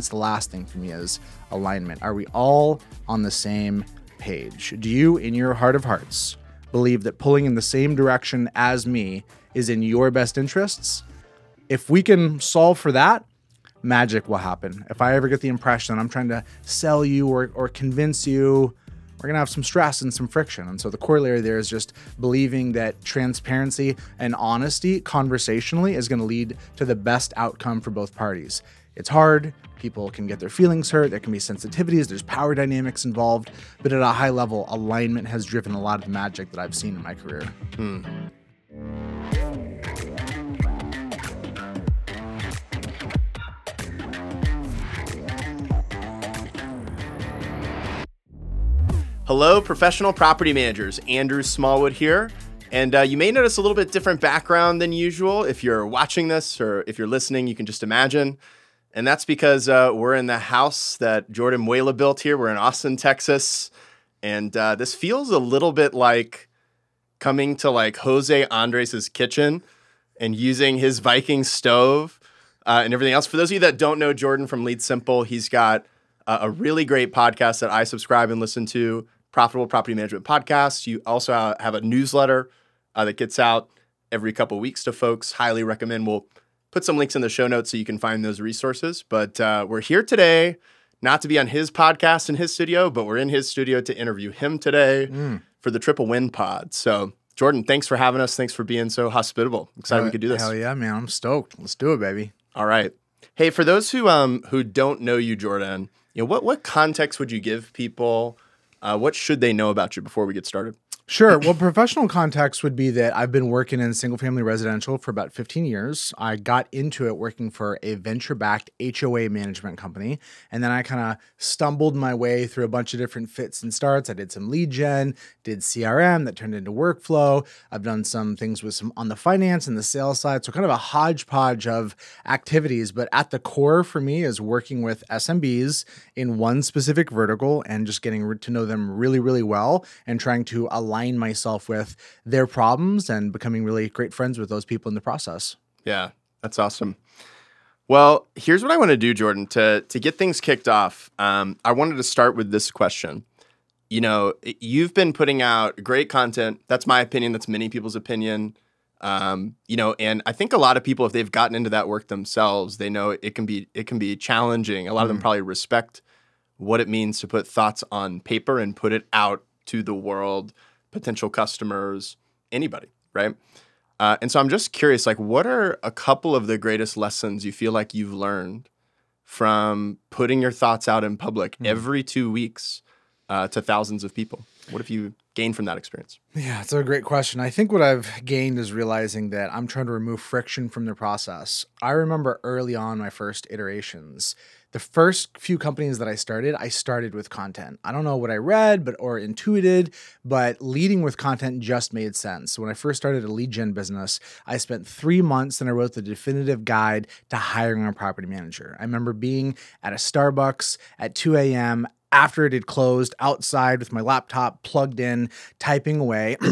That's the last thing for me is alignment. Are we all on the same page? Do you, in your heart of hearts, believe that pulling in the same direction as me is in your best interests? If we can solve for that, magic will happen. If I ever get the impression I'm trying to sell you or, or convince you, we're going to have some stress and some friction. And so the corollary there is just believing that transparency and honesty conversationally is going to lead to the best outcome for both parties. It's hard. People can get their feelings hurt. There can be sensitivities. There's power dynamics involved. But at a high level, alignment has driven a lot of the magic that I've seen in my career. Hmm. Hello, professional property managers. Andrew Smallwood here. And uh, you may notice a little bit different background than usual. If you're watching this or if you're listening, you can just imagine. And that's because uh, we're in the house that Jordan Muela built here. We're in Austin, Texas. And uh, this feels a little bit like coming to like Jose Andres' kitchen and using his Viking stove uh, and everything else. For those of you that don't know Jordan from Lead Simple, he's got a really great podcast that I subscribe and listen to Profitable Property Management Podcast. You also have a newsletter uh, that gets out every couple weeks to folks. Highly recommend. We'll put some links in the show notes so you can find those resources. But uh, we're here today not to be on his podcast in his studio, but we're in his studio to interview him today mm. for the Triple Win Pod. So, Jordan, thanks for having us. Thanks for being so hospitable. Excited we could do this. Hell yeah, man! I'm stoked. Let's do it, baby. All right. Hey, for those who um who don't know you, Jordan, you know what what context would you give people? Uh, what should they know about you before we get started? Sure. Well, professional context would be that I've been working in single family residential for about 15 years. I got into it working for a venture backed HOA management company. And then I kind of stumbled my way through a bunch of different fits and starts. I did some lead gen, did CRM that turned into workflow. I've done some things with some on the finance and the sales side. So kind of a hodgepodge of activities. But at the core for me is working with SMBs in one specific vertical and just getting to know them really, really well and trying to align align myself with their problems and becoming really great friends with those people in the process. Yeah, that's awesome. Well, here's what I want to do, Jordan. To to get things kicked off, um, I wanted to start with this question. You know, you've been putting out great content. That's my opinion. That's many people's opinion. Um, you know, and I think a lot of people, if they've gotten into that work themselves, they know it can be it can be challenging. A lot mm. of them mm. probably respect what it means to put thoughts on paper and put it out to the world potential customers, anybody, right? Uh, and so I'm just curious, like, what are a couple of the greatest lessons you feel like you've learned from putting your thoughts out in public mm-hmm. every two weeks uh, to thousands of people? What have you gained from that experience? Yeah, it's a great question. I think what I've gained is realizing that I'm trying to remove friction from the process. I remember early on my first iterations the first few companies that I started, I started with content. I don't know what I read, but or intuited, but leading with content just made sense. When I first started a lead gen business, I spent three months and I wrote the definitive guide to hiring a property manager. I remember being at a Starbucks at 2 a.m. after it had closed outside with my laptop plugged in, typing away.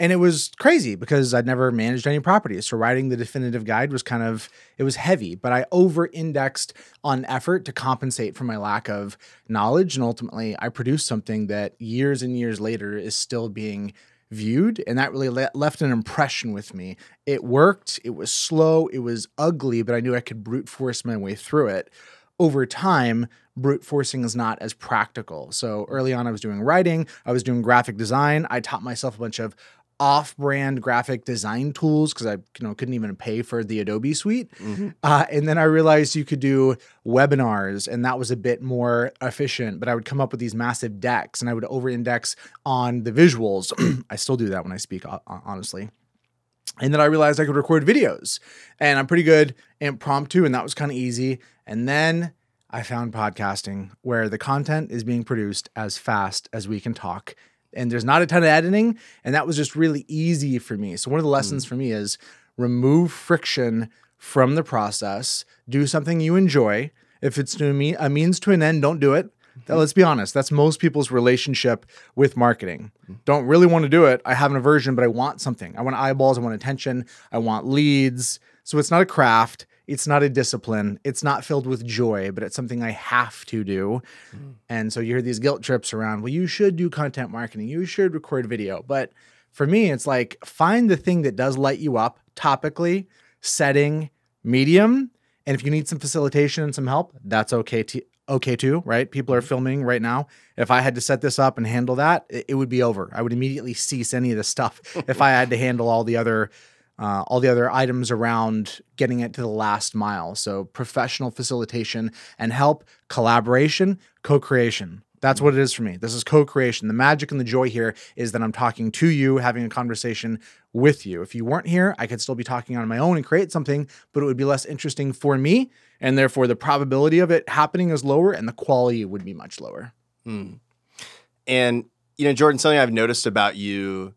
and it was crazy because I'd never managed any properties. So writing the definitive guide was kind of it was heavy, but I over-indexed on effort to compensate for my lack of knowledge and ultimately I produced something that years and years later is still being viewed and that really le- left an impression with me. It worked, it was slow, it was ugly, but I knew I could brute force my way through it. Over time, brute forcing is not as practical. So early on, I was doing writing, I was doing graphic design. I taught myself a bunch of off-brand graphic design tools because I you know couldn't even pay for the Adobe suite. Mm-hmm. Uh, and then I realized you could do webinars, and that was a bit more efficient. But I would come up with these massive decks, and I would over-index on the visuals. I still do that when I speak, honestly. And then I realized I could record videos, and I'm pretty good impromptu, and that was kind of easy. And then I found podcasting where the content is being produced as fast as we can talk and there's not a ton of editing and that was just really easy for me. So one of the lessons mm. for me is remove friction from the process do something you enjoy. If it's to me a means to an end don't do it. Mm-hmm. let's be honest that's most people's relationship with marketing. Mm. don't really want to do it. I have an aversion but i want something. I want eyeballs i want attention i want leads. So it's not a craft It's not a discipline. It's not filled with joy, but it's something I have to do. Mm. And so you hear these guilt trips around, well, you should do content marketing, you should record video. But for me, it's like find the thing that does light you up topically, setting, medium. And if you need some facilitation and some help, that's okay to okay too, right? People are mm-hmm. filming right now. If I had to set this up and handle that, it, it would be over. I would immediately cease any of this stuff if I had to handle all the other uh, all the other items around getting it to the last mile. So professional facilitation and help, collaboration, co-creation. That's what it is for me. This is co creation. The magic and the joy here is that I'm talking to you, having a conversation with you. If you weren't here, I could still be talking on my own and create something, but it would be less interesting for me. And therefore, the probability of it happening is lower and the quality would be much lower. Hmm. And, you know, Jordan, something I've noticed about you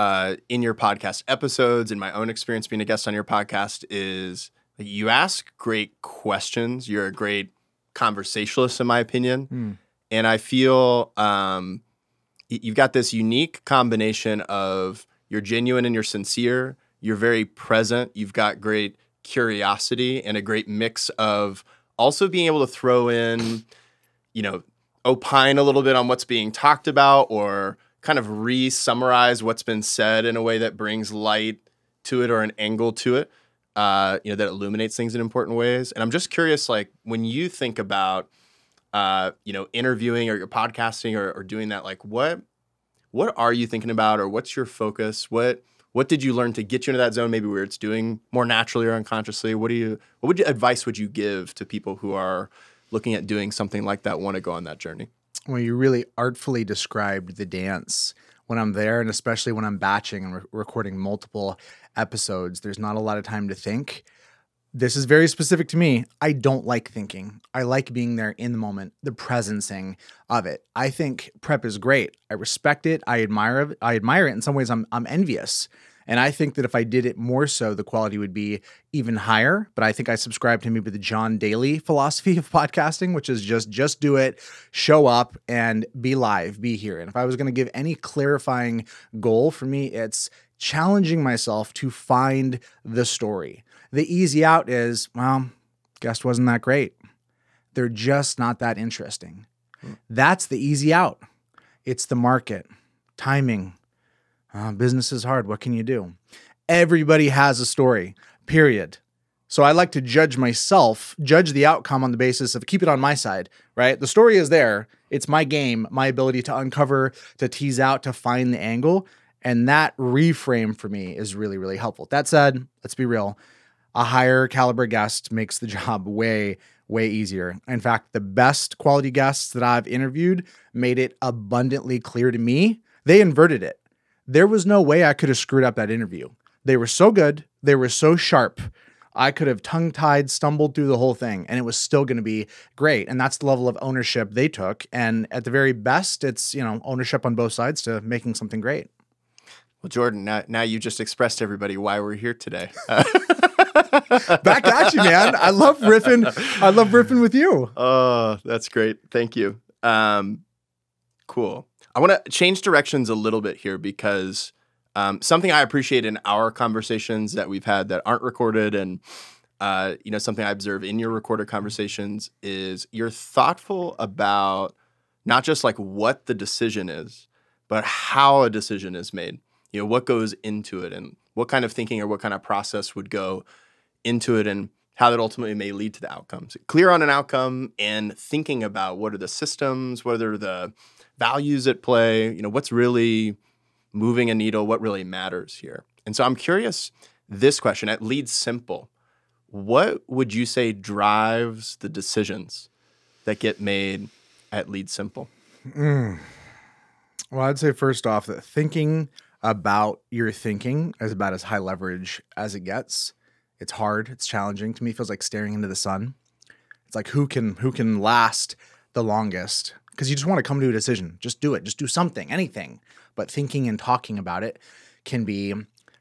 uh, in your podcast episodes, in my own experience being a guest on your podcast, is you ask great questions. You're a great conversationalist, in my opinion. Hmm and I feel um, you've got this unique combination of you're genuine and you're sincere. You're very present. You've got great curiosity and a great mix of also being able to throw in, you know, opine a little bit on what's being talked about or kind of re-summarize what's been said in a way that brings light to it or an angle to it. Uh, you know, that illuminates things in important ways. And I'm just curious, like when you think about uh, you know, interviewing or you're podcasting or, or doing that, like what what are you thinking about or what's your focus? What what did you learn to get you into that zone maybe where it's doing more naturally or unconsciously? What do you what would you, advice would you give to people who are looking at doing something like that, want to go on that journey? Well, you really artfully described the dance when I'm there, and especially when I'm batching and re- recording multiple episodes, there's not a lot of time to think this is very specific to me. I don't like thinking. I like being there in the moment, the presencing of it. I think prep is great. I respect it. I admire it. I admire it. In some ways, I'm I'm envious. And I think that if I did it more so, the quality would be even higher. But I think I subscribe to maybe the John Daly philosophy of podcasting, which is just just do it, show up, and be live, be here. And if I was going to give any clarifying goal for me, it's challenging myself to find the story. The easy out is, well, guest wasn't that great. They're just not that interesting. Hmm. That's the easy out. It's the market, timing. Uh, business is hard. What can you do? Everybody has a story, period. So I like to judge myself, judge the outcome on the basis of keep it on my side, right? The story is there. It's my game, my ability to uncover, to tease out, to find the angle. And that reframe for me is really, really helpful. That said, let's be real a higher caliber guest makes the job way, way easier. In fact, the best quality guests that I've interviewed made it abundantly clear to me they inverted it. There was no way I could have screwed up that interview. They were so good, they were so sharp. I could have tongue tied, stumbled through the whole thing, and it was still going to be great. And that's the level of ownership they took. And at the very best, it's you know ownership on both sides to making something great. Well, Jordan, now, now you just expressed everybody why we're here today. Back at you, man. I love riffing. I love riffing with you. Oh, that's great. Thank you. Um, cool. I want to change directions a little bit here because um, something I appreciate in our conversations that we've had that aren't recorded and uh, you know something I observe in your recorded conversations is you're thoughtful about not just like what the decision is, but how a decision is made. You know what goes into it and what kind of thinking or what kind of process would go into it and how that ultimately may lead to the outcomes. Clear on an outcome and thinking about what are the systems, what are the values at play, you know, what's really moving a needle, what really matters here. And so I'm curious this question at Lead Simple, what would you say drives the decisions that get made at Lead Simple? Mm. Well, I'd say first off that thinking about your thinking is about as high leverage as it gets. It's hard, it's challenging. To me, feels like staring into the sun. It's like who can who can last the longest? Because you just want to come to a decision. Just do it. Just do something, anything. But thinking and talking about it can be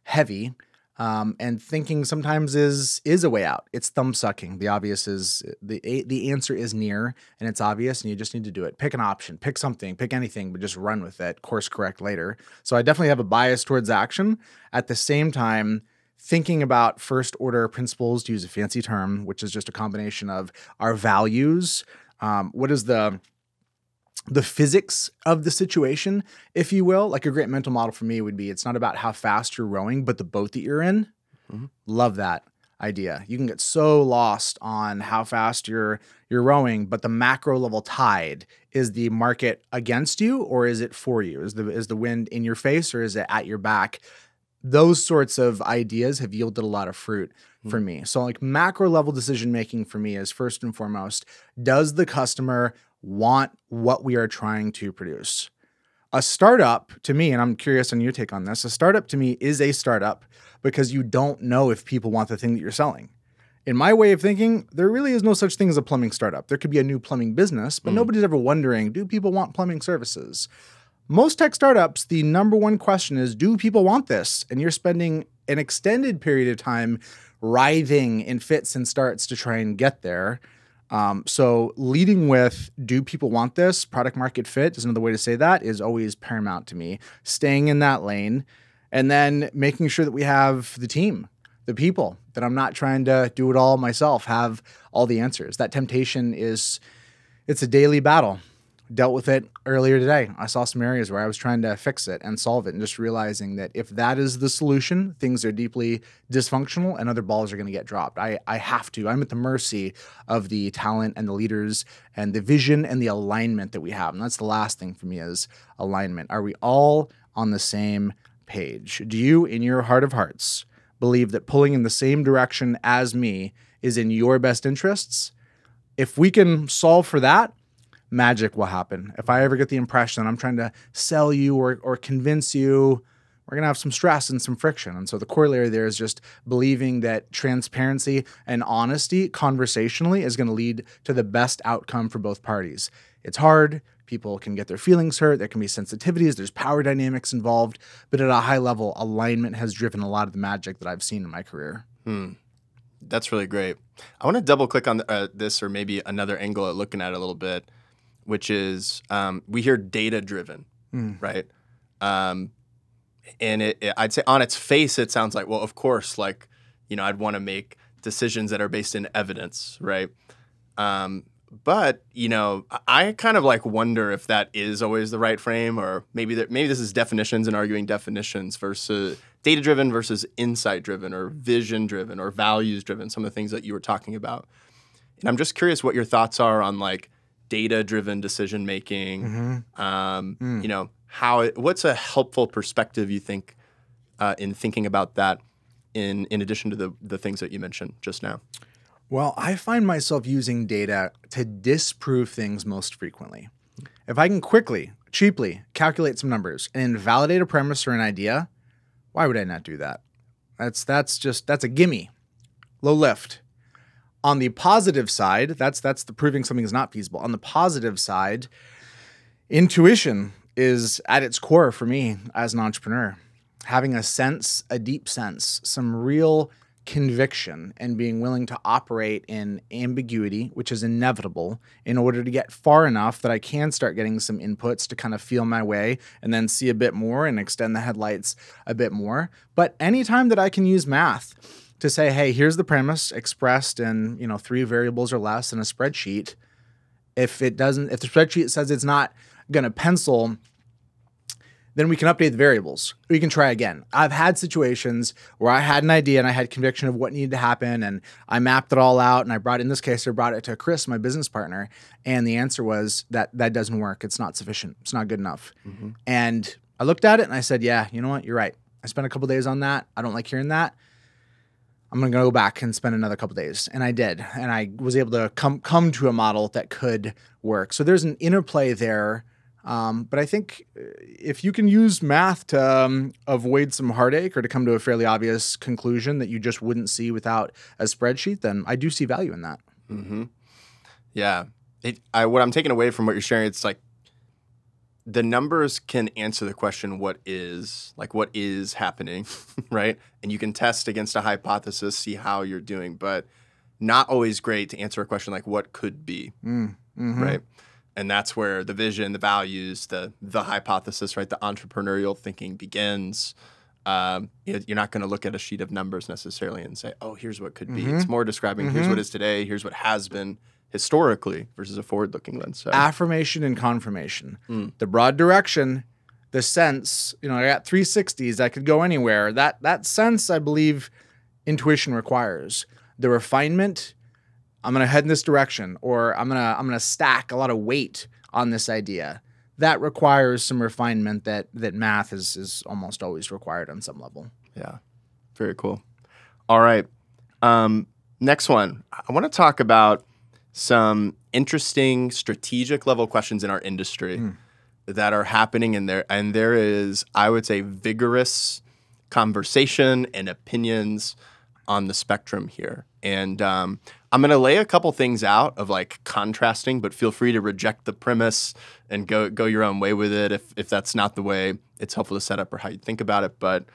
heavy um, and thinking sometimes is is a way out. It's thumb sucking. The obvious is the the answer is near and it's obvious, and you just need to do it. Pick an option, pick something, pick anything, but just run with it. Course correct later. So I definitely have a bias towards action. At the same time, thinking about first order principles, to use a fancy term, which is just a combination of our values. Um, what is the the physics of the situation, if you will. Like a great mental model for me would be it's not about how fast you're rowing, but the boat that you're in. Mm-hmm. Love that idea. You can get so lost on how fast you're you're rowing, but the macro level tide is the market against you or is it for you? Is the is the wind in your face or is it at your back? Those sorts of ideas have yielded a lot of fruit mm-hmm. for me. So like macro level decision making for me is first and foremost, does the customer want what we are trying to produce? A startup to me, and I'm curious on your take on this, a startup to me is a startup because you don't know if people want the thing that you're selling. In my way of thinking, there really is no such thing as a plumbing startup. There could be a new plumbing business, but mm. nobody's ever wondering do people want plumbing services? Most tech startups, the number one question is do people want this? And you're spending an extended period of time writhing in fits and starts to try and get there. Um, so leading with do people want this? Product market fit is another way to say that is always paramount to me. Staying in that lane and then making sure that we have the team the people that i'm not trying to do it all myself have all the answers. That temptation is it's a daily battle dealt with it earlier today. I saw some areas where I was trying to fix it and solve it, and just realizing that if that is the solution, things are deeply dysfunctional and other balls are going to get dropped. I, I have to. I'm at the mercy of the talent and the leaders and the vision and the alignment that we have. And that's the last thing for me is alignment. Are we all on the same page? Do you, in your heart of hearts, believe that pulling in the same direction as me is in your best interests? If we can solve for that, magic will happen. If I ever get the impression I'm trying to sell you or, or convince you, we're going to have some stress and some friction. And so the corollary there is just believing that transparency and honesty conversationally is going to lead to the best outcome for both parties. It's hard. People can get their feelings hurt. There can be sensitivities. There's power dynamics involved. But at a high level, alignment has driven a lot of the magic that I've seen in my career. Hmm. That's really great. I want to double click on uh, this or maybe another angle at looking at it a little bit which is um, we hear data driven, mm. right? Um, and it, it, I'd say on its face, it sounds like, well, of course, like, you know, I'd want to make decisions that are based in evidence, right? Um, but you know, I kind of like wonder if that is always the right frame, or maybe that maybe this is definitions and arguing definitions versus data driven versus insight driven, or vision driven, or values driven. Some of the things that you were talking about, and I'm just curious what your thoughts are on like data driven decision making. Mm-hmm. Um, mm. You know, how it, what's a helpful perspective you think uh, in thinking about that? In in addition to the the things that you mentioned just now. Well, I find myself using data to disprove things most frequently. If I can quickly, cheaply calculate some numbers and validate a premise or an idea, why would I not do that? That's that's just that's a gimme. Low lift. On the positive side, that's that's the proving something is not feasible. On the positive side, intuition is at its core for me as an entrepreneur. Having a sense, a deep sense, some real conviction and being willing to operate in ambiguity, which is inevitable, in order to get far enough that I can start getting some inputs to kind of feel my way and then see a bit more and extend the headlights a bit more. But anytime that I can use math, to say, hey, here's the premise expressed in you know three variables or less in a spreadsheet. If it doesn't, if the spreadsheet says it's not going to pencil, then we can update the variables. We can try again. I've had situations where I had an idea and I had conviction of what needed to happen, and I mapped it all out. And I brought, in this case, I brought it to Chris, my business partner, and the answer was that that doesn't work. It's not sufficient. It's not good enough. Mm-hmm. And I looked at it and I said, yeah, you know what? You're right. I spent a couple days on that. I don't like hearing that. I'm gonna go back and spend another couple days, and I did, and I was able to come come to a model that could work. So there's an interplay there, um, but I think uh, if you can use math to um, avoid some heartache or to come to a fairly obvious conclusion that you just wouldn't see without a spreadsheet, then I do see value in that. Mm-hmm. Yeah, it, I, what I'm taking away from what you're sharing, it's like the numbers can answer the question what is like what is happening right and you can test against a hypothesis see how you're doing but not always great to answer a question like what could be mm, mm-hmm. right and that's where the vision the values the the hypothesis right the entrepreneurial thinking begins Um, you know, you're not going to look at a sheet of numbers necessarily and say, "Oh, here's what could be." Mhm. It's more describing here's Mhm. what is today, here's what has been historically versus a forward-looking lens. So, affirmation and confirmation. Mm. The broad direction, the sense, you know, I got 360s, I could go anywhere. That that sense, I believe, intuition requires. The refinement, I'm gonna head in this direction, or I'm gonna I'm gonna stack a lot of weight on this idea. That requires some refinement that that math is is almost always required on some level. yeah, very cool. All right, um, next one. I want to talk about some interesting strategic level questions in our industry Mm. that are happening in there, and there is, I would say, vigorous conversation and opinions on the spectrum here. And um, I'm going to lay a couple things out of like contrasting, but feel free to reject the premise and go go your own way with it if if that's not the way it's helpful to set up or how you think about it. But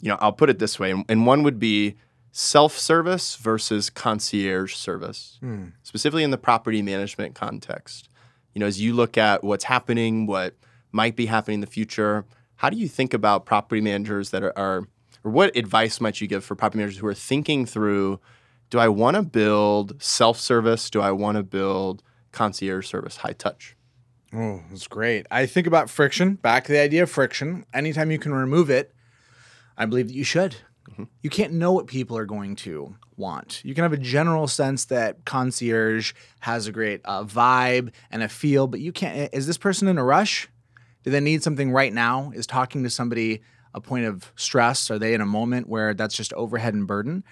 you know, I'll put it this way, and, and one would be self-service versus concierge service, hmm. specifically in the property management context. You know, as you look at what's happening, what might be happening in the future, how do you think about property managers that are, are or what advice might you give for property managers who are thinking through do I want to build self service? Do I want to build concierge service, high touch? Oh, that's great. I think about friction, back to the idea of friction. Anytime you can remove it, I believe that you should. You can't know what people are going to want. You can have a general sense that concierge has a great uh, vibe and a feel, but you can't. Is this person in a rush? Do they need something right now? Is talking to somebody a point of stress? Are they in a moment where that's just overhead and burden?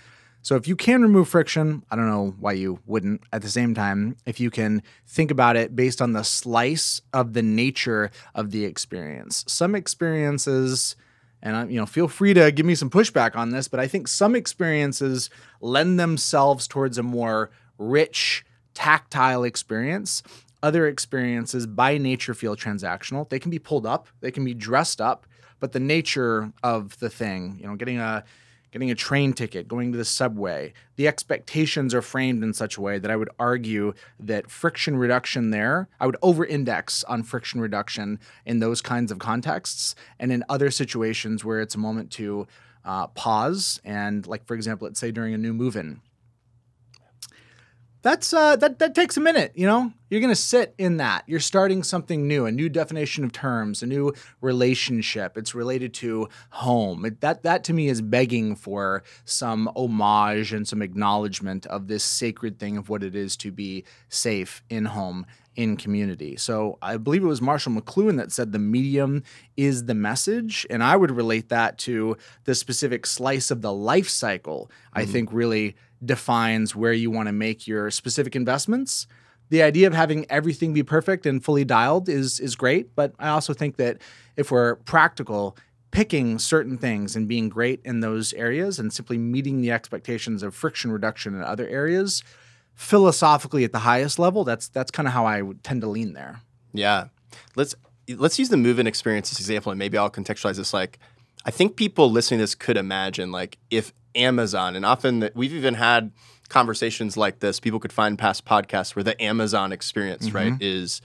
So if you can remove friction, I don't know why you wouldn't. At the same time, if you can think about it based on the slice of the nature of the experience. Some experiences and I, you know, feel free to give me some pushback on this, but I think some experiences lend themselves towards a more rich, tactile experience. Other experiences by nature feel transactional. They can be pulled up, they can be dressed up, but the nature of the thing, you know, getting a getting a train ticket, going to the subway, the expectations are framed in such a way that I would argue that friction reduction there, I would over index on friction reduction in those kinds of contexts. And in other situations where it's a moment to uh, pause and, like, for example, let's say during a new move in, that's uh, that that takes a minute. You know, you're gonna sit in that. You're starting something new, a new definition of terms, a new relationship. It's related to home. It, that that to me is begging for some homage and some acknowledgement of this sacred thing of what it is to be safe in home in community. So I believe it was Marshall McLuhan that said the medium is the message, and I would relate that to the specific slice of the life cycle. I think really defines where you want to make your specific investments. The idea of having everything be perfect and fully dialed is is great, but I also think that if we're practical, picking certain things and being great in those areas and simply meeting the expectations of friction reduction in other areas, philosophically at the highest level, that's that's kind of how I would tend to lean there. Yeah. Let's let's use the move-in experience as example, and maybe I'll contextualize this. Like, I think people listening to this could imagine, like, if Amazon, and often that we've even had conversations like this, people could find past podcasts where the Amazon experience, right, mm-hmm. is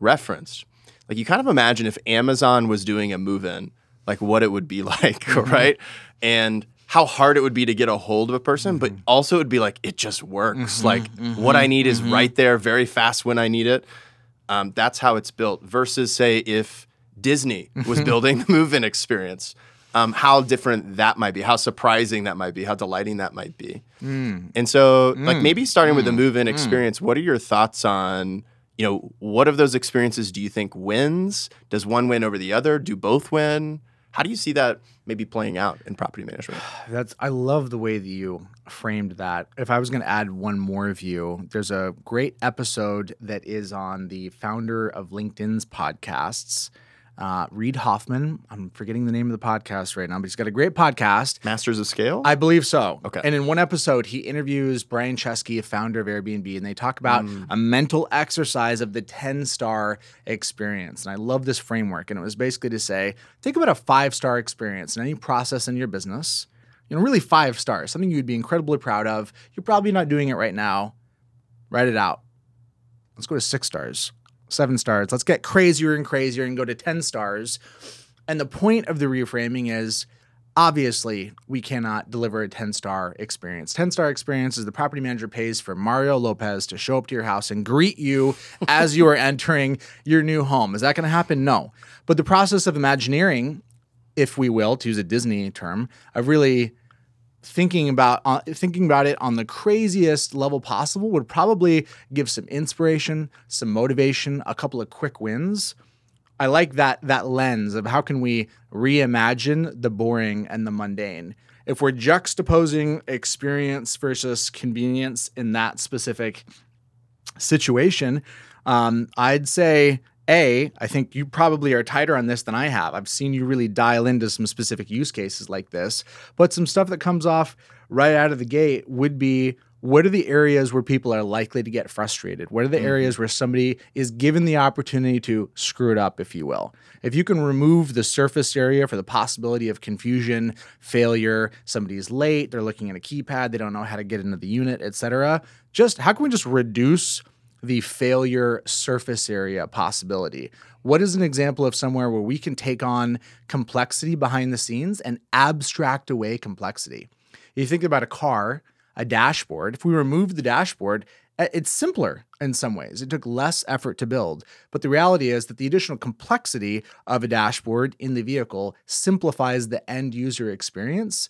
referenced. Like, you kind of imagine if Amazon was doing a move-in, like what it would be like, mm-hmm. right? And how hard it would be to get a hold of a person, but mm-hmm. also it would be like it just works. like what I need is right there, very fast when I need it. Um, that's how it's built. Versus, say, if Disney was building the move-in experience, um, how different that might be, how surprising that might be, how delighting that might be. Mm. And so, like mm. maybe starting with the mm. move-in experience, what are your thoughts on? You know, what of those experiences do you think wins? Does one win over the other? Do both win? How do you see that maybe playing out in property management? That's I love the way that you framed that. If I was going to add one more view, there's a great episode that is on the founder of LinkedIn's podcasts, uh, Reid Hoffman. I'm forgetting the name of the podcast right now, but he's got a great podcast. Masters of Scale? I believe so. Okay. And in one episode, he interviews Brian Chesky, a founder of Airbnb, and they talk about a mental exercise of the 10 star experience. And I love this framework. And it was basically to say, think about a five star experience in any process in your business. You know, really five stars, something you'd be incredibly proud of. You're probably not doing it right now. Write it out. Let's go to six stars, seven stars. Let's get crazier and crazier and go to 10 stars. And the point of the reframing is obviously we cannot deliver a 10 star experience 10 star experience is the property manager pays for mario lopez to show up to your house and greet you as you are entering your new home is that going to happen no but the process of imagineering if we will to use a disney term of really thinking about uh, thinking about it on the craziest level possible would probably give some inspiration some motivation a couple of quick wins I like that that lens of how can we reimagine the boring and the mundane. If we're juxtaposing experience versus convenience in that specific situation, um, I'd say a, I think you probably are tighter on this than I have. I've seen you really dial into some specific use cases like this, but some stuff that comes off right out of the gate would be what are the areas where people are likely to get frustrated? What are the mm-hmm. areas where somebody is given the opportunity to screw it up, if you will? If you can remove the surface area for the possibility of confusion, failure, somebody's late, they're looking at a keypad, they don't know how to get into the unit, etc. Just how can we just reduce the failure surface area possibility? What is an example of somewhere where we can take on complexity behind the scenes and abstract away complexity? You think about a car a dashboard, if we remove the dashboard, it's simpler in some ways. It took less effort to build. But the reality is that the additional complexity of a dashboard in the vehicle simplifies the end user experience.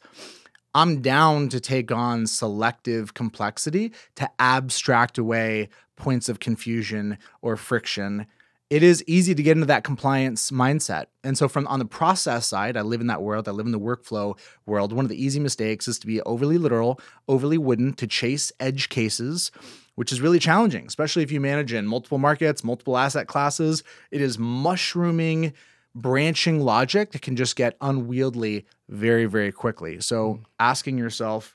I'm down to take on selective complexity to abstract away points of confusion or friction it is easy to get into that compliance mindset. And so from on the process side, I live in that world, I live in the workflow world. One of the easy mistakes is to be overly literal, overly wooden, to chase edge cases, which is really challenging, especially if you manage in multiple markets, multiple asset classes. It is mushrooming branching logic that can just get unwieldy very very quickly. So hmm. asking yourself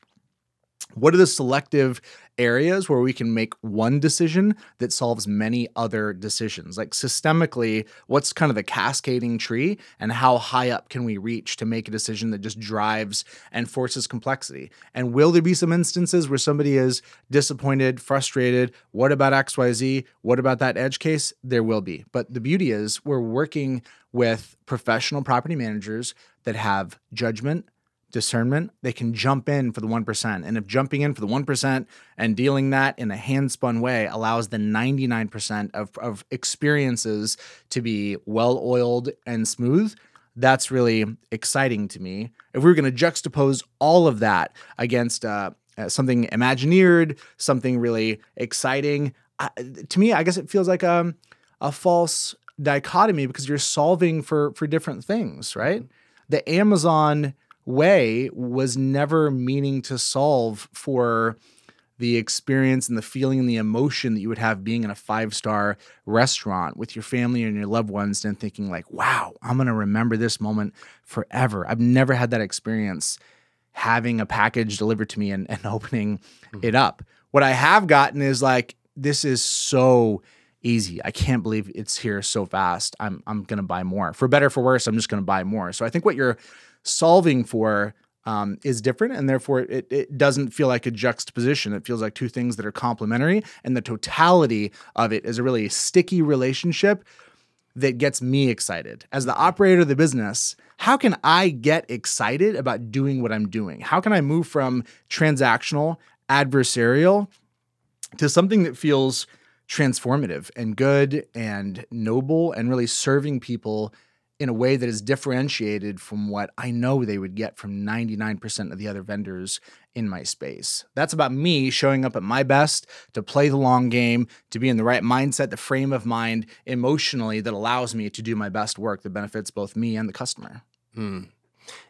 what are the selective areas where we can make one decision that solves many other decisions? Like systemically, what's kind of the cascading tree and how high up can we reach to make a decision that just drives and forces complexity? And will there be some instances where somebody is disappointed, frustrated? What about XYZ? What about that edge case? There will be. But the beauty is we're working with professional property managers that have judgment discernment, they can jump in for the 1%. And if jumping in for the 1% and dealing that in a handspun way allows the 99% of, of experiences to be well oiled and smooth, that's really exciting to me. If we were going to juxtapose all of that against uh, uh, something imagineered, something really exciting, uh, to me, I guess it feels like a, um, a false dichotomy because you're solving for for different things, right? The Amazon way was never meaning to solve for the experience and the feeling and the emotion that you would have being in a five star restaurant with your family and your loved ones and thinking like wow i'm going to remember this moment forever. I've never had that experience having a package delivered to me and, and opening mm-hmm. it up. What i have gotten is like this is so easy. I can't believe it's here so fast. I'm, I'm going to buy more. For better for worse i'm just going to buy more. So i think what you're solving for um, is different, and therefore it, it doesn't feel like a juxtaposition. It feels like two things that are complementary, and the totality of it is a really sticky relationship that gets me excited. As the operator of the business, how can I get excited about doing what I'm doing? How can I move from transactional, adversarial to something that feels transformative and good and noble and really serving people in a way that is differentiated from what I know they would get from 99% of the other vendors in my space. That's about me showing up at my best to play the long game, to be in the right mindset, the frame of mind emotionally that allows me to do my best work that benefits both me and the customer. Mm.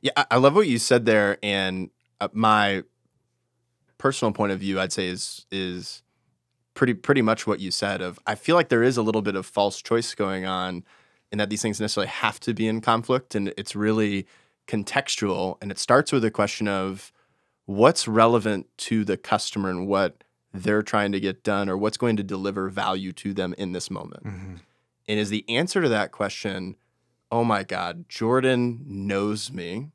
Yeah, I love what you said there. And uh, my personal point of view, I'd say, is is pretty pretty much what you said. Of I feel like there is a little bit of false choice going on and that these things necessarily have to be in conflict and it's really contextual and it starts with a question of what's relevant to the customer and what they're trying to get done or what's going to deliver value to them in this moment. Mm-hmm. And is the answer to that question, oh my God, Jordan knows me.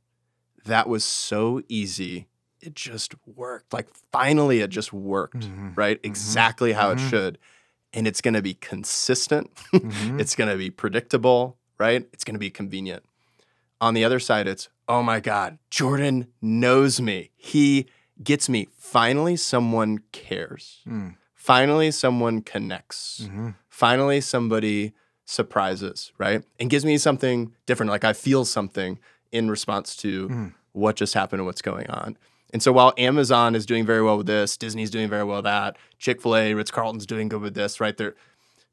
That was so easy. It just worked. Like finally, it just worked, mm-hmm. right? Mm-hmm. Exactly how it mm-hmm. should and it's going to be consistent. Mm-hmm. it's going to be predictable, right? It's going to be convenient. On the other side, it's, oh my God, Jordan knows me. He gets me. Finally, someone cares. Mm. Finally, someone connects. Mhm. Finally, somebody surprises, right? And gives me something different. Like I feel something in response to Mm. what just happened and what's going on. And so while Amazon is doing very well with this, Disney's doing very well with that, Chick fil A, Ritz Carlton's doing good with this, right? There,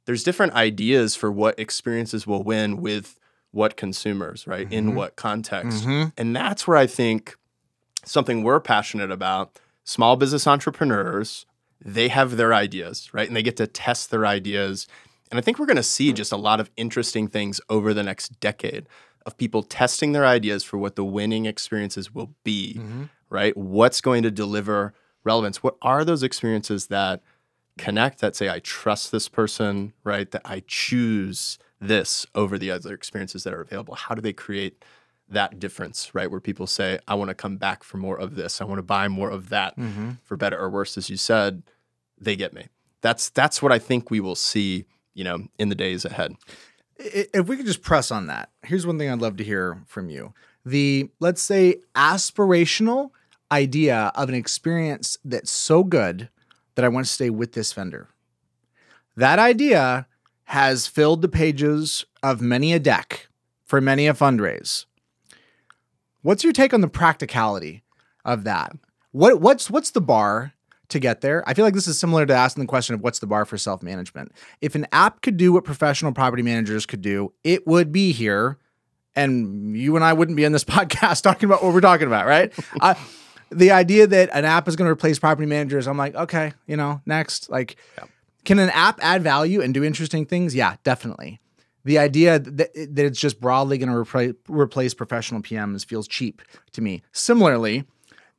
there's different ideas for what experiences will win with what consumers, right? In Mhm. what context. Mhm. And that's where I think something we're passionate about small business entrepreneurs, they have their ideas, right? And they get to test their ideas. And I think we're going to see just a lot of interesting things over the next decade of people testing their ideas for what the winning experiences will be, Mhm. Right? What's going to deliver relevance? What are those experiences that connect that say, I trust this person, right? That I choose this over the other experiences that are available? How do they create that difference, right? Where people say, I want to come back for more of this. I want to buy more of that Mhm. for better or worse, as you said, they get me. That's that's what I think we will see, you know, in the days ahead. If we could just press on that, here's one thing I'd love to hear from you. The, let's say, aspirational idea of an experience that's so good that I want to stay with this vendor. That idea has filled the pages of many a deck for many a fundraise. What's your take on the practicality of that? What what's what's the bar to get there? I feel like this is similar to asking the question of what's the bar for self-management. If an app could do what professional property managers could do, it would be here and you and I wouldn't be in this podcast talking about what we're talking about, right? I, the idea that an app is going to replace property managers, I'm like, okay, you know, next. Like, can an app add value and do interesting things? Yeah, definitely. The idea that, that it's just broadly going to repla- replace professional PMs feels cheap to me. Similarly,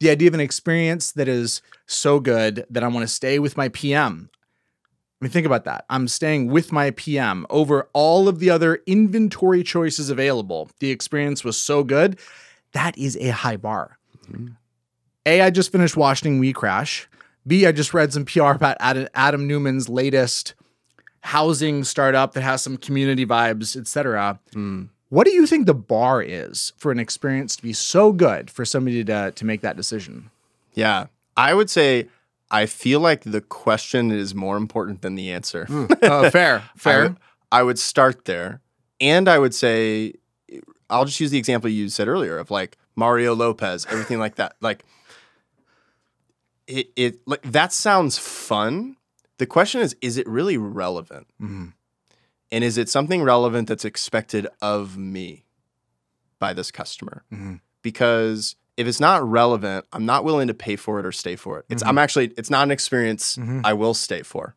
the idea of an experience that is so good that I want to stay with my PM. I mean, think about that. I'm staying with my PM over all of the other inventory choices available. The experience was so good. That is a high bar. Mm-hmm. A, I just finished watching We Crash. B, I just read some PR about Adam Neumann's latest housing startup that has some community vibes, etc. Hmm. What do you think the bar is for an experience to be so good for somebody to, to make that decision? Yeah. I would say I feel like the question is more important than the answer. Hmm. Oh, fair, fair. would, I would start there. And I would say, I'll just use the example you said earlier of like Mario Lopez, everything like that. Like, it, it like that sounds fun. The question is, is it really relevant? Mhm. And is it something relevant that's expected of me by this customer? Mhm. Because if it's not relevant, I'm not willing to pay for it or stay for it. It's I'm actually it's not an experience Mhm. I will stay for.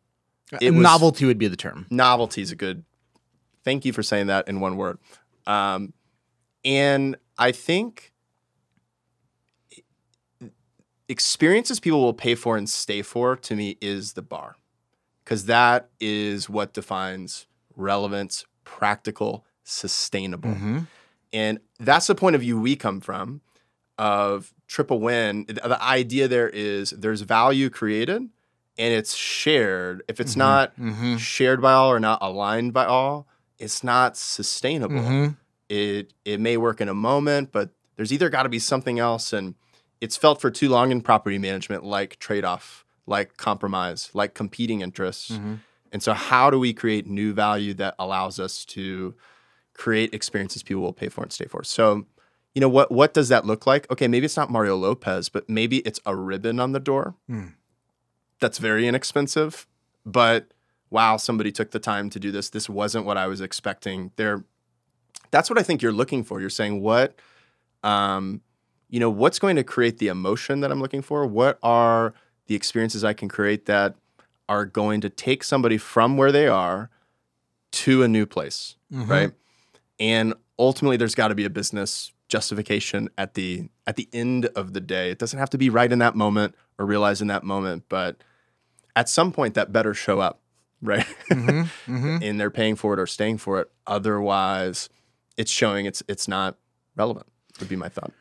Was- Novelty would be the term. Novelty is a good. Thank you for saying that in one word. Um, and I think experiences people will pay for and stay for to me is the bar because that is what defines relevance, practical, sustainable. Mhm. And that's the point of view we come from of triple win. The idea there is there's value created and it's shared. If it's not Mhm. shared by all or not aligned by all, it's not sustainable. Mhm. It it may work in a moment, but there's either got to be something else and it's felt for too long in property management like trade-off, like compromise, like competing interests. Mhm. And so how do we create new value that allows us to create experiences people will pay for and stay for? So, you know, what what does that look like? Okay, maybe it's not Mario Lopez, but maybe it's a ribbon on the door. Hmm. That's very inexpensive, but wow, somebody took the time to do this. This wasn't what I was expecting. There that's what I think you're looking for. You're saying what um you know, what's going to create the emotion that I'm looking for? What are the experiences I can create that are going to take somebody from where they are to a new place, Mhm. right? And ultimately there's got to be a business justification at the at the end of the day. It doesn't have to be right in that moment or realized in that moment, but at some point that better show up, right? Mhm. Mhm. and they're paying for it or staying for it. Otherwise, it's showing it's it's not relevant. Would be my thought.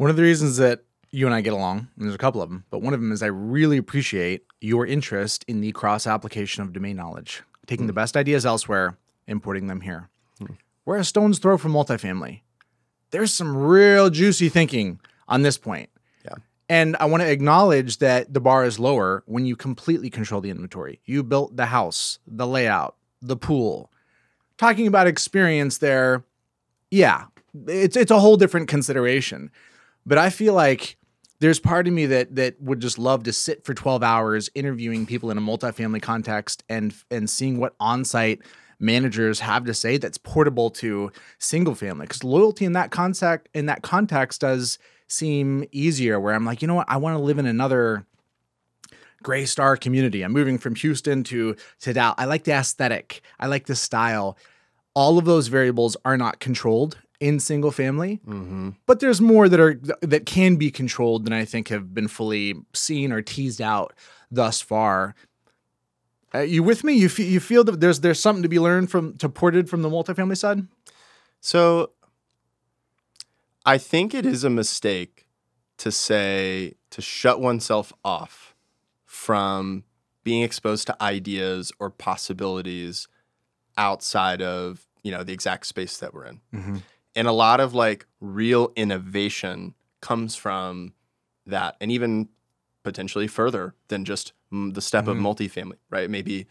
One of the reasons that you and I get along, and there's a couple of them, but one of them is I really appreciate your interest in the cross application of domain knowledge, taking the hmm. best ideas elsewhere, importing them here. Hmm. We're a stone's throw from multifamily. there's some real juicy thinking on this point. Yeah. And I want to acknowledge that the bar is lower when you completely control the inventory. You built the house, the layout, the pool. Talking about experience there, yeah, it's it's a whole different consideration. But I feel like there's part of me that that would just love to sit for 12 hours interviewing people in a multifamily context and and seeing what on-site managers have to say that's portable to single family. Because loyalty in that context in that context does seem easier where i'm like you know what? I want to live in another Greystar community. I'm moving from houston to to dallas i like the aesthetic. I like the style. All of those variables are not controlled in single family Mm-hmm. but there's more that are that can be controlled than I think have been fully seen or teased out thus far. Uh, you with me? You fe- you feel that there's there's something to be learned from to ported from the multifamily side? So I think it is a mistake to say to shut oneself off from being exposed to ideas or possibilities outside of, you know, the exact space that we're in. Mm-hmm. And a lot of like real innovation comes from that and even potentially further than just the step Mhm. of multifamily, right? Maybe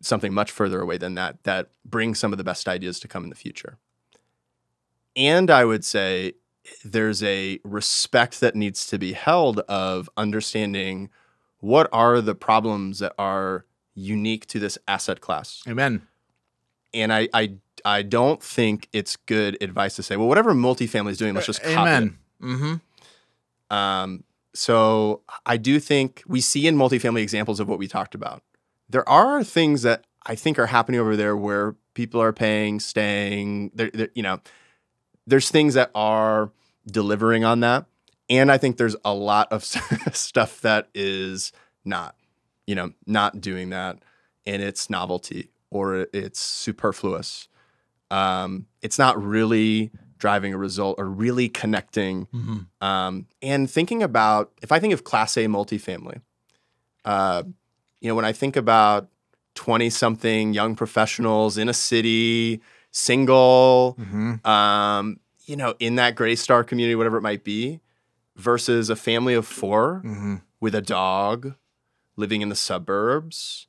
something much further away than that that brings some of the best ideas to come in the future. And I would say there's a respect that needs to be held of understanding what are the problems that are unique to this asset class Amen. and I, I I don't think it's good advice to say, well, whatever multifamily is doing, let's just copy Amen. Mm-hmm. it. Um, so I do think we see in multifamily examples of what we talked about. There are things that I think are happening over there where people are paying, staying. They're, they're- you know, there's things that are delivering on that, and I think there's a lot of stuff that is not, you know, not doing that, and it's novelty or it's superfluous. Um, it's not really driving a result or really connecting Mm-hmm. um, and thinking about if I think of Class A multifamily, uh, you know, when I think about twenty-something young professionals in a city, single, Mm-hmm. um, you know, in that Greystar community, whatever it might be, versus a family of four Mm-hmm. with a dog living in the suburbs.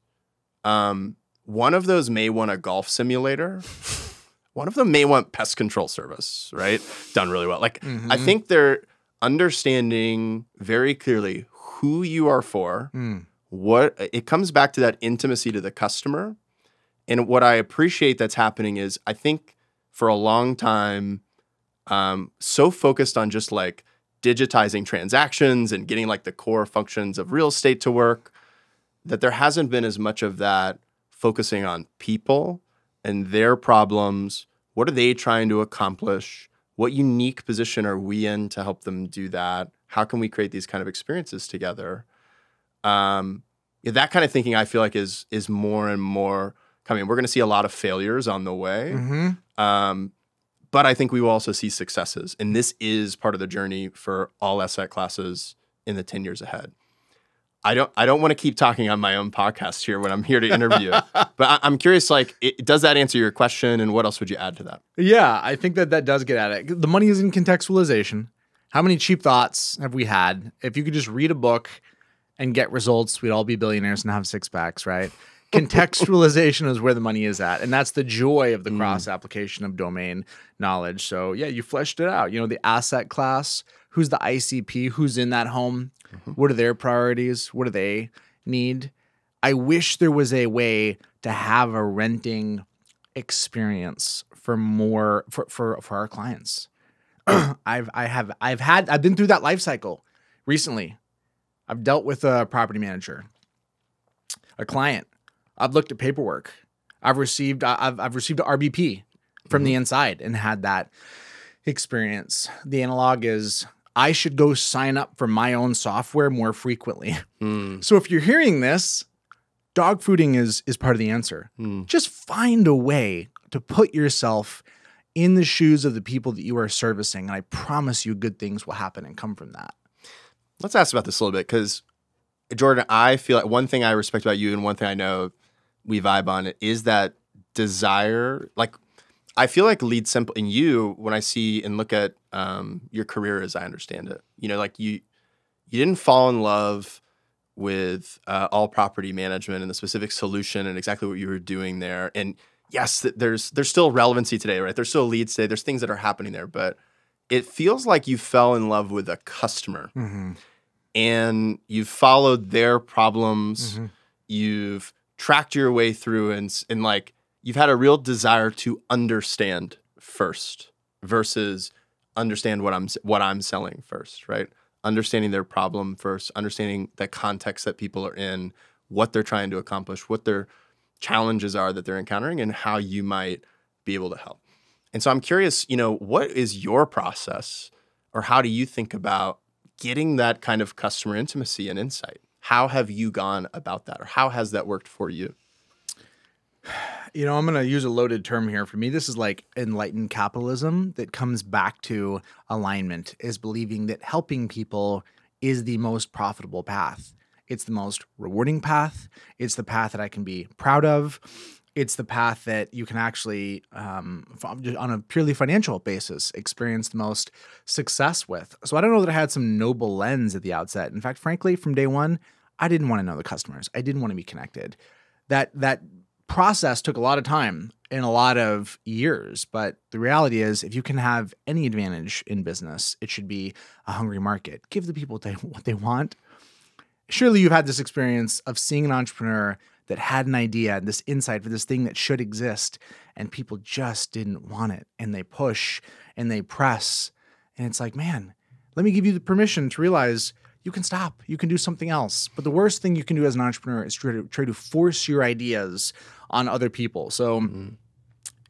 Um, one of those may want a golf simulator. One of them may want pest control service, right? Done really well. Like I Mhm. think they're understanding very clearly who you are for. Mm. What it comes back to that intimacy to the customer. And what I appreciate that's happening is I think for a long time, um, so focused on just like digitizing transactions and getting like the core functions of real estate to work, that there hasn't been as much of that focusing on people and their problems. What are they trying to accomplish? What unique position are we in to help them do that? How can we create these kind of experiences together? Um, yeah, that kind of thinking I feel like is is more and more coming. We're going to see a lot of failures on the way. Mm-hmm. Um, but I think we will also see successes. And this is part of the journey for all asset classes in the 10 years ahead. I don't I don't want to keep talking on my own podcast here when I'm here to interview. but I, I'm curious, like, it, does that answer your question? And what else would you add to that? Yeah, I think that that does get at it. The money is in contextualization. How many cheap thoughts have we had? If you could just read a book and get results, we'd all be billionaires and have six packs, right? Contextualization is where the money is at. And that's the joy of the Mm. cross application of domain knowledge. So, yeah, you fleshed it out. You know, the asset class, who's the ICP, who's in that home, mm-hmm. what are their priorities, what do they need? I wish there was a way to have a renting experience for more for for, for our clients. I've I have I've had I've been through that life cycle recently. I've dealt with a property manager, a client. I've looked at paperwork. I've received I've I've received an RBP from the mm-hmm. inside and had that experience. The analog is I should go sign up for my own software more frequently. Mm, So if you're hearing this, dog fooding is is part of the answer. mm. Just find a way to put yourself in the shoes of the people that you are servicing, and I promise you, good things will happen and come from that. Let's ask about this a little bit because, Jordan, I feel like one thing I respect about you and one thing I know we vibe on is that desire. Like, I feel like LeadSimple and you when I see and look at um, your career as I understand it, you know, like you you didn't fall in love with uh, all property management and the specific solution and exactly what you were doing there. And yes, there's there's still relevancy today, right? There's still leads today. There's things that are happening there, but it feels like you fell in love with a customer Mm-hmm. and you've followed their problems. Mm-hmm. You've tracked your way through and and like you've had a real desire to understand first versus understand what I'm what I'm selling first, right? Understanding their problem first, understanding the context that people are in, what they're trying to accomplish, what their challenges are that they're encountering and how you might be able to help. And so I'm curious, you know, what is your process or how do you think about getting that kind of customer intimacy and insight? How have you gone about that or how has that worked for you? You know, I'm going to use a loaded term here. For me, this is like enlightened capitalism that comes back to alignment, is believing that helping people is the most profitable path. It's the most rewarding path. It's the path that I can be proud of. It's the path that you can actually, um, on a purely financial basis, experience the most success with. So I don't know that I had some noble lens at the outset. In fact, frankly, from day one, I didn't want to know the customers. I didn't want to be connected. That that process took a lot of time and a lot of years. But the reality is, if you can have any advantage in business, it should be a hungry market. Give the people what they, want. Surely you've had this experience of seeing an entrepreneur that had an idea, and this insight for this thing that should exist, and people just didn't want it. And they push and they press. And it's like, man, let me give you the permission to realize you can stop. You can do something else. But the worst thing you can do as an entrepreneur is try to try to force your ideas on other people. So mm-hmm.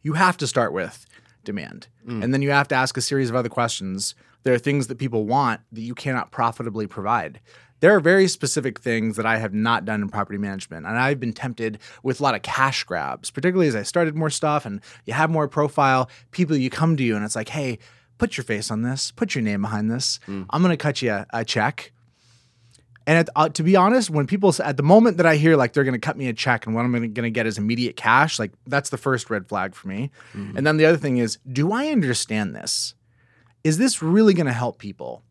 you have to start with demand. Mm. And then you have to ask a series of other questions. There are things that people want that you cannot profitably provide. There are very specific things that I have not done in property management. And I've been tempted with a lot of cash grabs, particularly as I started more stuff and you have more profile, people you come to you and it's like, hey, put your face on this, put your name behind this. Mm. I'm going to cut you a, a check. And at, uh, to be honest, when people at the moment that I hear like they're going to cut me a check and what I'm going to get is immediate cash, like that's the first red flag for me. And then the other thing is, do I understand this? Is this really going to help people?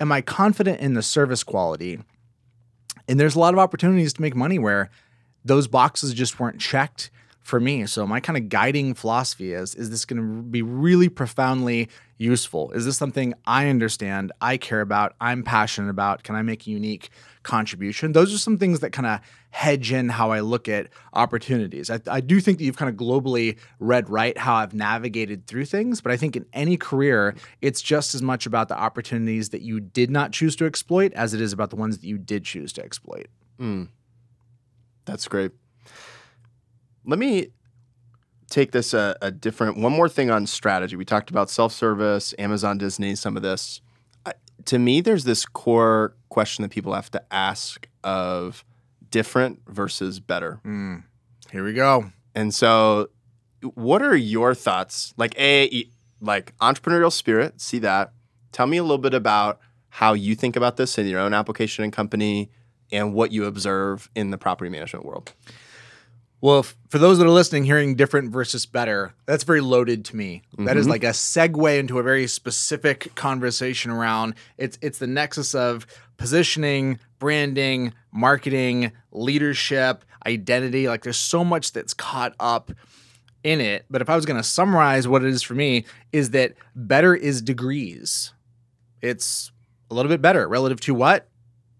Am I confident in the service quality? And there's a lot of opportunities to make money where those boxes just weren't checked for me. So my kind of guiding philosophy is is this going to be really profoundly useful? Is this something I understand, I care about, I'm passionate about? Can I make a unique contribution? Those are some things that kind of hedge in how I look at opportunities. I, I do think that you've kind of globally read right how I've navigated through things, but I think in any career, it's just as much about the opportunities that you did not choose to exploit as it is about the ones that you did choose to exploit. Mm. That's great. Let me take this a, a different one more thing on strategy. We talked about self service, Amazon, Disney, some of this. I, to me, there's this core question that people have to ask of different versus better. Mm. Here we go. And so, what are your thoughts? Like a like entrepreneurial spirit, see that. Tell me a little bit about how you think about this in your own application and company and what you observe in the property management world. Well, for those that are listening, hearing different versus better, that's very loaded to me. That is mm-hmm. like a segue into a very specific conversation around it's it's the nexus of positioning, branding, marketing, leadership, identity. Like there's so much that's caught up in it. But if I was going to summarize what it is for me, is that better is degrees. It's a little bit better relative to what?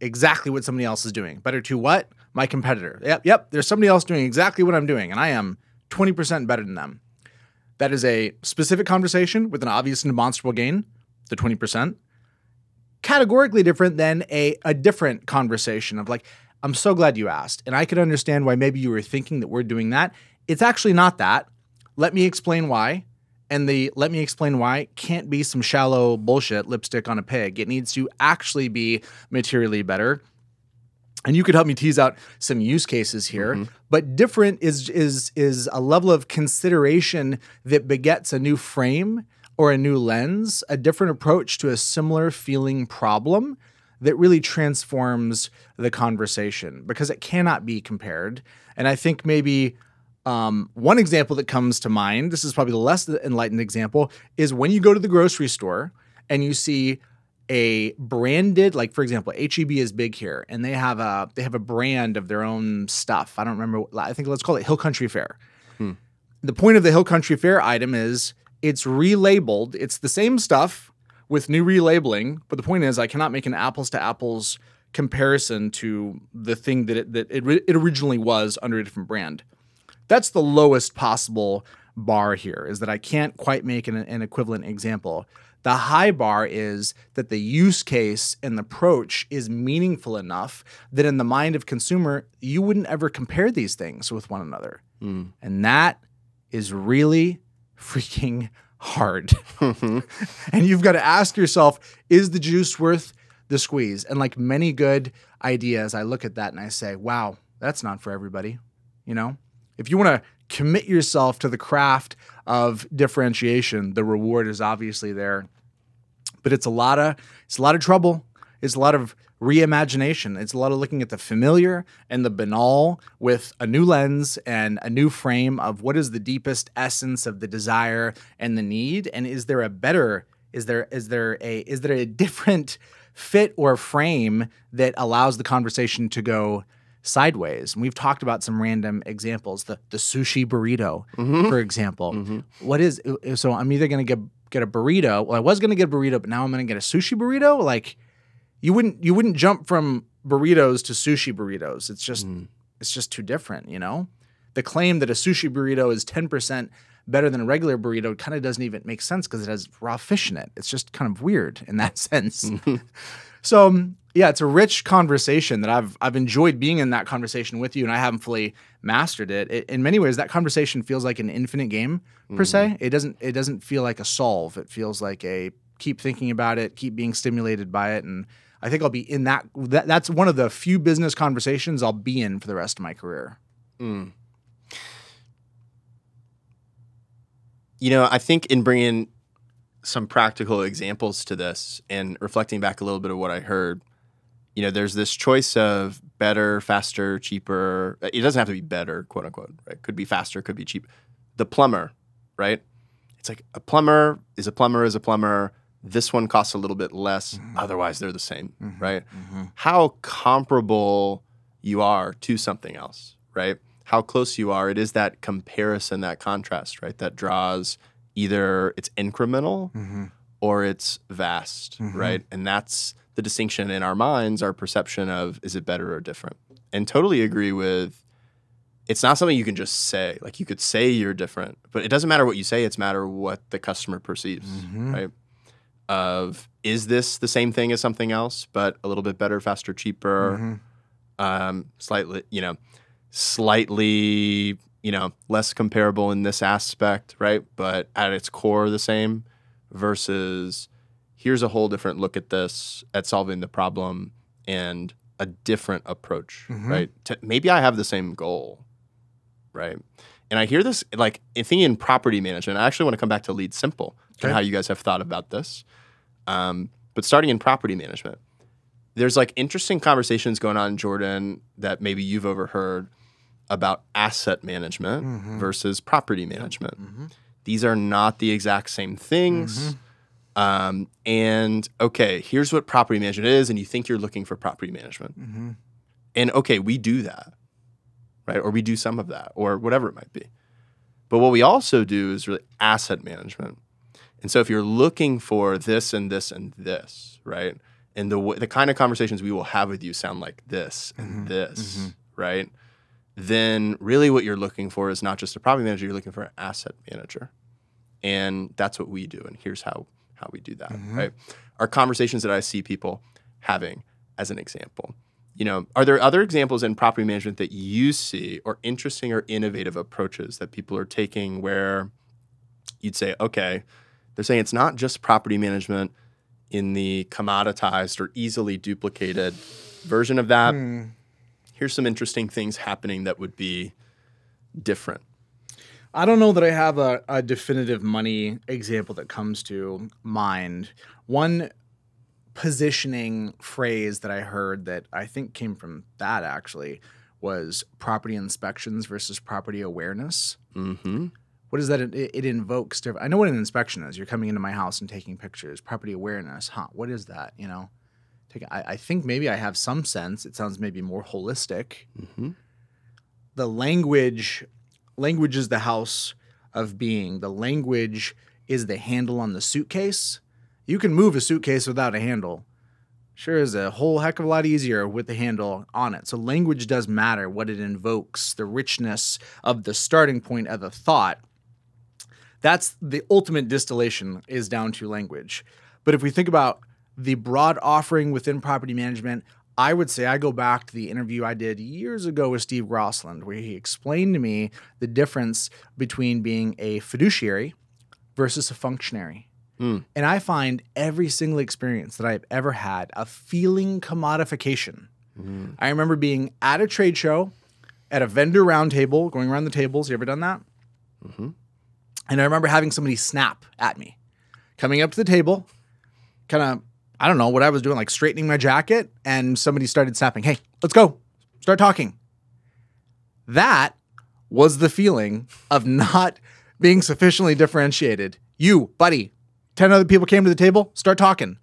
Exactly what somebody else is doing. Better to what? My competitor. Yep, yep. There's somebody else doing exactly what I'm doing, and I am 20% better than them. That is a specific conversation with an obvious and demonstrable gain, the 20%. Categorically different than a, a different conversation of like, I'm so glad you asked. And I could understand why maybe you were thinking that we're doing that. It's actually not that. Let me explain why. And the let me explain why can't be some shallow bullshit lipstick on a pig. It needs to actually be materially better. And you could help me tease out some use cases here. But different is is is a level of consideration that begets a new frame or a new lens, a different approach to a similar feeling problem that really transforms the conversation because it cannot be compared. And I think maybe Um, one example that comes to mind, this is probably the less enlightened example, is when you go to the grocery store and you see a branded, like for example, HEB is big here, and they have a they have a brand of their own stuff. I don't remember. I think let's call it Hill Country Fare Hmm. The point of the Hill Country Fare item is it's relabeled. It's the same stuff with new relabeling, but the point is, I cannot make an apples to apples comparison to the thing that it, that it, it originally was under a different brand. That's the lowest possible bar here. Is that I can't quite make an, an equivalent example. The high bar is that the use case and the approach is meaningful enough that in the mind of consumer, you wouldn't ever compare these things with one another. Mm. And that is really freaking hard. and you've got to ask yourself, is the juice worth the squeeze? And like many good ideas, I look at that and I say, wow, that's not for everybody. You know, if you want to commit yourself to the craft of differentiation, the reward is obviously there. But it's a lot of it's a lot of trouble. It's a lot of reimagination. It's a lot of looking at the familiar and the banal with a new lens and a new frame of what is the deepest essence of the desire and the need and is there a better is there is there a is there a different fit or frame that allows the conversation to go sideways. And we've talked about some random examples. The the sushi burrito, mm-hmm. for example. Mm-hmm. What is so I'm either gonna get get a burrito. Well, I was gonna get a burrito, but now I'm gonna get a sushi burrito. Like you wouldn't you wouldn't jump from burritos to sushi burritos. It's just mm. it's just too different, you know? The claim that a sushi burrito is 10% better than a regular burrito kind of doesn't even make sense because it has raw fish in it. It's just kind of weird in that sense. so um, yeah, it's a rich conversation that I've I've enjoyed being in that conversation with you, and I haven't fully mastered it. it in many ways, that conversation feels like an infinite game per mm. se. It doesn't it doesn't feel like a solve. It feels like a keep thinking about it, keep being stimulated by it, and I think I'll be in that, that that's one of the few business conversations I'll be in for the rest of my career. Mm. You know, I think in bringing some practical examples to this and reflecting back a little bit of what I heard, you know, there's this choice of better, faster, cheaper. It doesn't have to be better, quote unquote, right? Could be faster, could be cheap. The plumber, right? It's like a plumber is a plumber is a plumber this one costs a little bit less. Mm-hmm. Otherwise, they're the same, mm-hmm. right? Mm-hmm. How comparable you are to something else, right? How close you are. It is that comparison, that contrast, right? That draws either it's incremental mm-hmm. or it's vast, mm-hmm. right? And that's the distinction in our minds, our perception of is it better or different. And totally agree with it's not something you can just say. Like you could say you're different, but it doesn't matter what you say, it's matter what the customer perceives, mm-hmm. right? of is this the same thing as something else, but a little bit better, faster, cheaper, mm-hmm. um, slightly, you know, slightly, you know, less comparable in this aspect, right? But at its core, the same versus here's a whole different look at this, at solving the problem and a different approach, mm-hmm. right? To, maybe I have the same goal, right? And I hear this like thinking in property management. I actually want to come back to LeadSimple okay. and how you guys have thought about this. Um, but starting in property management, there's like interesting conversations going on in Jordan that maybe you've overheard about asset management mm-hmm. versus property management. Mm-hmm. These are not the exact same things. Mm-hmm. Um, and okay, here's what property management is, and you think you're looking for property management. Mm-hmm. And okay, we do that, right? Or we do some of that, or whatever it might be. But what we also do is really asset management. And so if you're looking for this and this and this, right? And the the kind of conversations we will have with you sound like this and mm-hmm. this, mm-hmm. right? Then really what you're looking for is not just a property manager, you're looking for an asset manager. And that's what we do. And here's how how we do that, mm-hmm. right? Our conversations that I see people having as an example. You know, are there other examples in property management that you see or interesting or innovative approaches that people are taking where you'd say, okay, they're saying it's not just property management in the commoditized or easily duplicated version of that. Hmm. Here's some interesting things happening that would be different. I don't know that I have a, a definitive money example that comes to mind. One positioning phrase that I heard that I think came from that actually was property inspections versus property awareness. Mm-hmm. What is that? It, it invokes different. I know what an inspection is. You're coming into my house and taking pictures. Property awareness, huh? What is that? You know, take. I, I think maybe I have some sense. It sounds maybe more holistic. Mm-hmm. The language, language is the house of being. The language is the handle on the suitcase. You can move a suitcase without a handle. Sure is a whole heck of a lot easier with the handle on it. So language does matter, what it invokes, the richness of the starting point of the thought. That's the ultimate distillation is down to language. But if we think about the broad offering within property management, I would say I go back to the interview I did years ago with Steve Grossland, where he explained to me the difference between being a fiduciary versus a functionary. Mm. And I find every single experience that I've ever had a feeling commodification. Mm. I remember being at a trade show at a vendor roundtable, going around the tables. You ever done that? Mm-hmm. And I remember having somebody snap at me, coming up to the table, kind of, I don't know what I was doing, like straightening my jacket, and somebody started snapping, Hey, let's go, start talking. That was the feeling of not being sufficiently differentiated. You, buddy, 10 other people came to the table, start talking.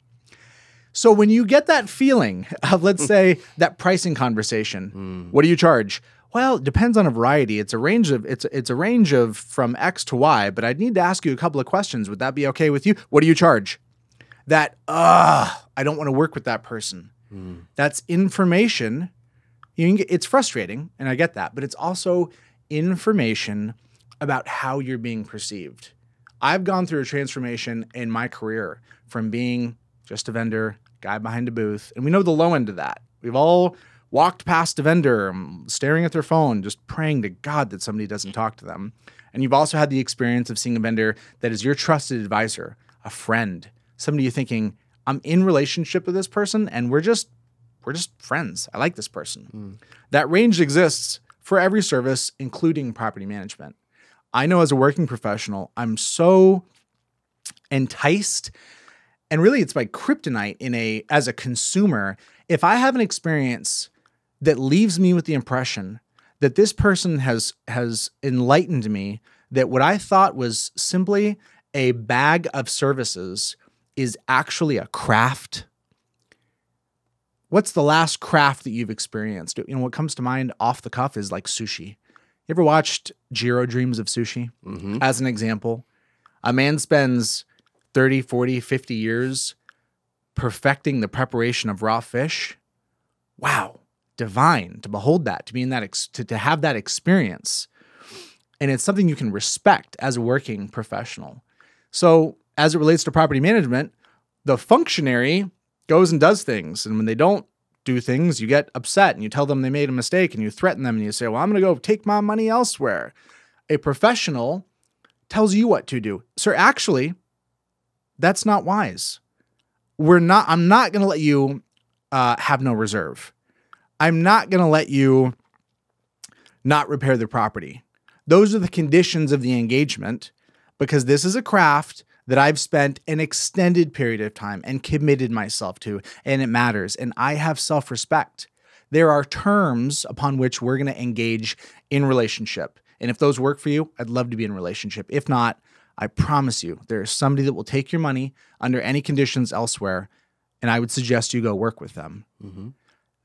So when you get that feeling of, let's say, that pricing conversation, hmm. what do you charge? Well, it depends on a variety. It's a range of it's it's a range of from X to Y, but I'd need to ask you a couple of questions. Would that be okay with you? What do you charge? That uh I don't want to work with that person. That's information. You can get, it's frustrating, and I get that, but it's also information about how you're being perceived. I've gone through a transformation in my career from being just a vendor, guy behind a booth, and we know the low end of that. We've all walked past a vendor um, staring at their phone, just praying to God that somebody doesn't talk to them. And you've also had the experience of seeing a vendor that is your trusted advisor, a friend, somebody you're thinking, I'm in relationship with this person and we're just we're just friends. I like this person. Hmm. That range exists for every service, including property management. I know as a working professional, I'm so enticed and really it's like kryptonite in a as a consumer if i have an experience that leaves me with the impression that this person has has enlightened me that what i thought was simply a bag of services is actually a craft? What's the last craft that you've experienced? You know what comes to mind off the cuff is like sushi. You ever watched jiro dreams of sushi? Mm-hmm. as an example a man spends 30 40 50 years perfecting the preparation of raw fish. Wow divine to behold that to be in that ex- to, to have that experience. And it's something you can respect as a working professional. So as it relates to property management the functionary goes and does things. And when they don't do things you get upset and you tell them they made a mistake and you threaten them and you say well i'm going to go take my money elsewhere. A professional tells you what to do. Sir actually that's not wise. We're not i'm not going to let you uh, have no reserve. I'm not going to let you not repair the property. Those are the conditions of the engagement because this is a craft that I've spent an extended period of time and committed myself to, and it matters. And I have self respect. There are terms upon which we're going to engage in relationship. And if those work for you, I'd love to be in relationship. If not, I promise you, there is somebody that will take your money under any conditions elsewhere. And I would suggest you go work with them. Mm-hmm.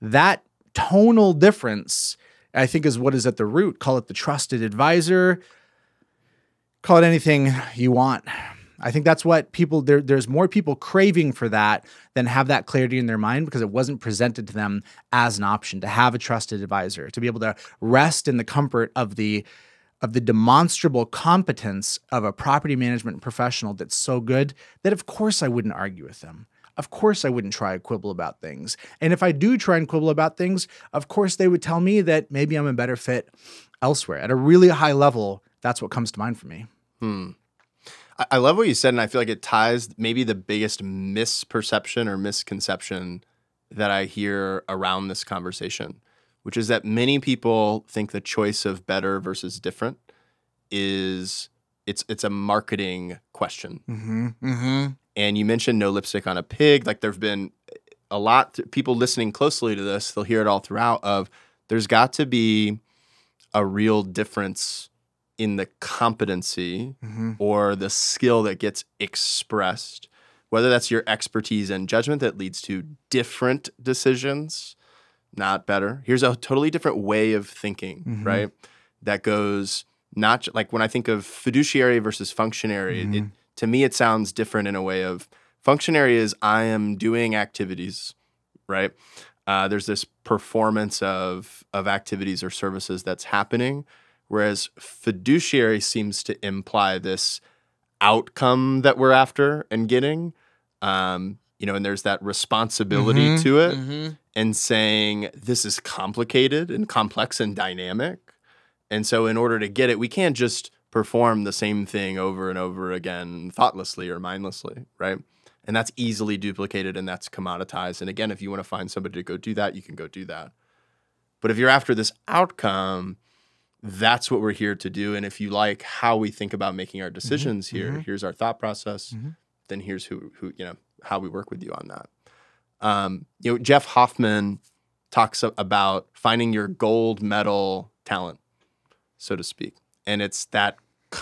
That tonal difference, I think, is what is at the root. Call it the trusted advisor, call it anything you want. I think that's what people there. There's more people craving for that than have that clarity in their mind because it wasn't presented to them as an option to have a trusted advisor to be able to rest in the comfort of the of the demonstrable competence of a property management professional that's so good that of course I wouldn't argue with them. Of course I wouldn't try to quibble about things. And if I do try and quibble about things, of course they would tell me that maybe I'm a better fit elsewhere. At a really high level, that's what comes to mind for me. Hmm. I, I love what you said, and I feel like it ties maybe the biggest misperception or misconception that I hear around this conversation, which is that many people think the choice of better versus different is it's it's a marketing question. Mm-hmm. Mm-hmm. And you mentioned no lipstick on a pig. Like there've been a lot people listening closely to this, they'll hear it all throughout of there's got to be a real difference in the competency Mm-hmm. or the skill that gets expressed, whether that's your expertise and judgment that leads to different decisions, not better. Here's a totally different way of thinking, Mhm. right? That goes not like when I think of fiduciary versus functionary, it, Mhm. to me, it sounds different in a way of functionary is I am doing activities, right? Uh, there's this performance of of activities or services that's happening, whereas fiduciary seems to imply this outcome that we're after and getting. Um, you know, and there's that responsibility Mhm. to it Mm-hmm. and saying this is complicated and complex and dynamic. And so, in order to get it, we can't just perform the same thing over and over again thoughtlessly or mindlessly, right? And that's easily duplicated and that's commoditized. And again, if you want to find somebody to go do that, you can go do that. But if you're after this outcome, that's what we're here to do. And if you like how we think about making our decisions here, mhm. here's our thought process. Mhm. Then here's who who you know how we work with you on that. Um, you know, Jeff Hoffman talks about finding your gold medal talent, so to speak, and it's that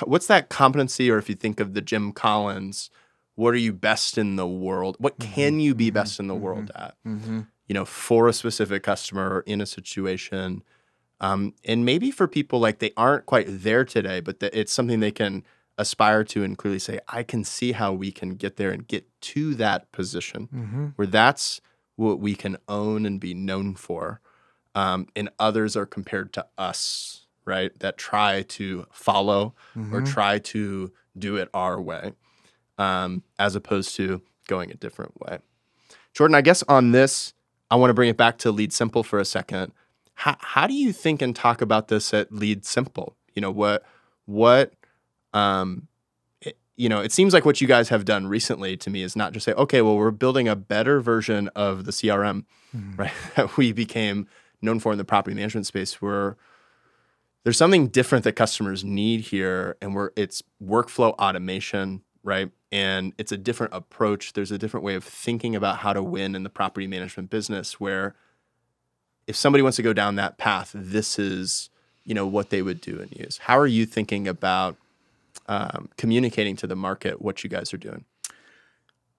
what's that competency, or if you think of the Jim Collins, what are you best in the world? What can you be mhm, best in the world at? Mm-hmm. you know, for a specific customer or in a situation. Um, and maybe for people like they aren't quite there today, but that it's something they can aspire to and clearly say, I can see how we can get there and get to that position Mm-hmm. where that's what we can own and be known for. Um, and others are compared to us, right? That try to follow or Mhm. try to do it our way, um, as opposed to going a different way. Jordan, I guess on this, I want to bring it back to LeadSimple for a second. How, how do you think and talk about this at LeadSimple? You know what what um, it, you know, it seems like what you guys have done recently to me is not just say, okay, well, we're building a better version of the CRM, Mhm. right? That we became known for in the property management space. Where there's something different that customers need here, and we're it's workflow automation, right? And it's a different approach. There's a different way of thinking about how to win in the property management business. Where if somebody wants to go down that path, this is you know what they would do and use. How are you thinking about um, communicating to the market what you guys are doing?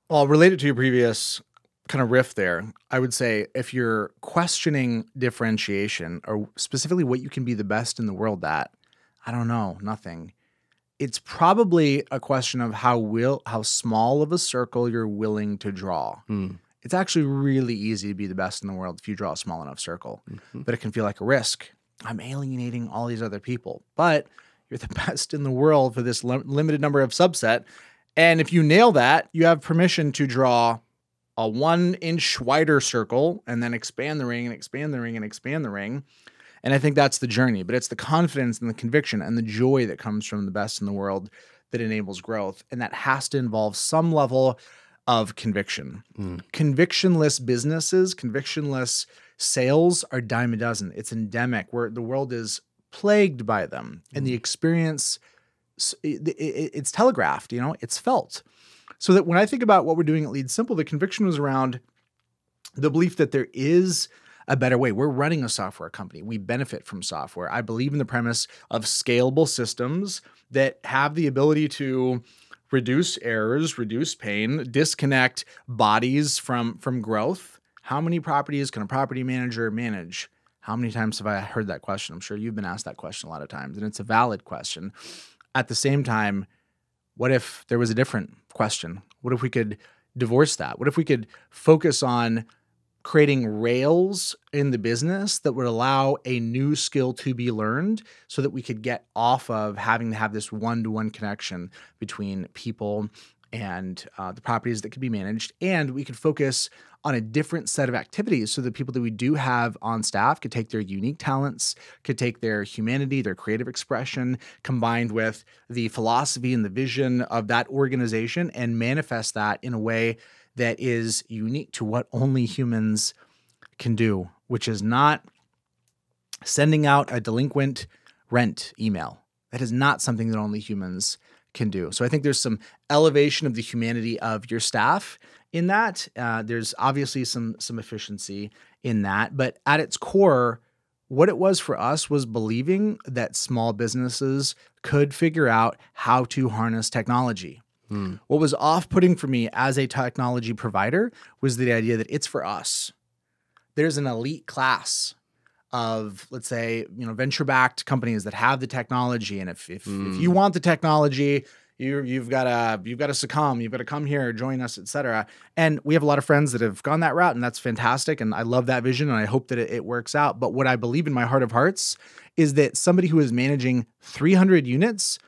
Well, related to your previous kind of riff there, I would say if you're questioning differentiation or specifically what you can be the best in the world at, I don't know, nothing. It's probably a question of how will how small of a circle you're willing to draw. Mm. It's actually really easy to be the best in the world if you draw a small enough circle, Mhm. but it can feel like a risk. I'm alienating all these other people, but you're the best in the world for this lim- limited number of subset. And if you nail that, you have permission to draw a one inch wider circle and then expand the ring and expand the ring and expand the ring. And I think that's the journey, but it's the confidence and the conviction and the joy that comes from the best in the world that enables growth. And that has to involve some level of conviction. Mm. Convictionless businesses, convictionless sales are dime a dozen. It's endemic where the world is plagued by them and the experience it- it- it's telegraphed, you know, it's felt. So that when I think about what we're doing at LeadSimple, the conviction was around the belief that there is a better way. We're running a software company. We benefit from software. I believe in the premise of scalable systems that have the ability to reduce errors, reduce pain, disconnect bodies from from growth. How many properties can a property manager manage? How many times have I heard that question? I'm sure you've been asked that question a lot of times, and it's a valid question. At the same time, what if there was a different question? What if we could divorce that? What if we could focus on creating rails in the business that would allow a new skill to be learned so that we could get off of having to have this one to one connection between people and uh, the properties that could be managed. And we could focus on a different set of activities so that people that we do have on staff could take their unique talents, could take their humanity, their creative expression, combined with the philosophy and the vision of that organization and manifest that in a way that is unique to what only humans can do, which is not sending out a delinquent rent email. That is not something that only humans can do. So I think there's some elevation of the humanity of your staff in that. Uh, there's obviously some some efficiency in that, but at its core, what it was for us was believing that small businesses could figure out how to harness technology. Hmm. What was off putting for me as a technology provider was the idea that it's for us. There's an elite class of, let's say, you know, venture backed companies that have the technology. And if, if, if you want the technology, you, you've got to you've got to succumb. You've got to come here, join us, etc. And we have a lot of friends that have gone that route, and that's fantastic. And I love that vision, and I hope that it, it works out. But what I believe in my heart of hearts is that somebody who is managing 300 units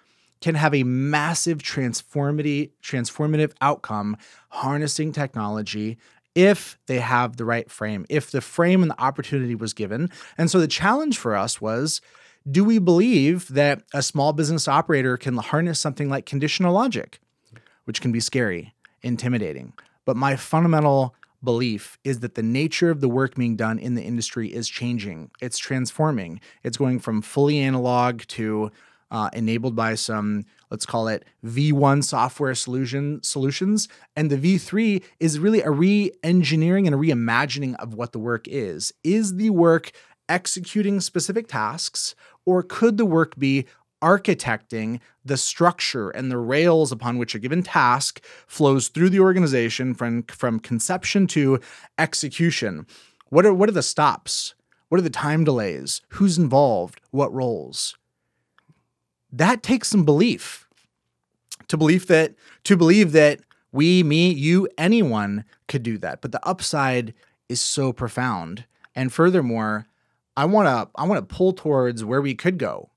can have a massive transformative transformative outcome harnessing technology if they have the right frame, if the frame and the opportunity was given. And so the challenge for us was do we believe that a small business operator can harness something like conditional logic, which can be scary, intimidating? But my fundamental belief is that the nature of the work being done in the industry is changing. It's transforming. It's going from fully analog to uh, enabled by some, let's call it V1 software solution solutions, and the V3 is really a re-engineering and a reimagining of what the work is. Is the work executing specific tasks, or could the work be architecting the structure and the rails upon which a given task flows through the organization from, from conception to execution? What are what are the stops? What are the time delays? Who's involved? What roles? That takes some belief. To believe that to believe that we, me, you, anyone could do that. But the upside is so profound. And furthermore, I want to I want to pull towards where we could go.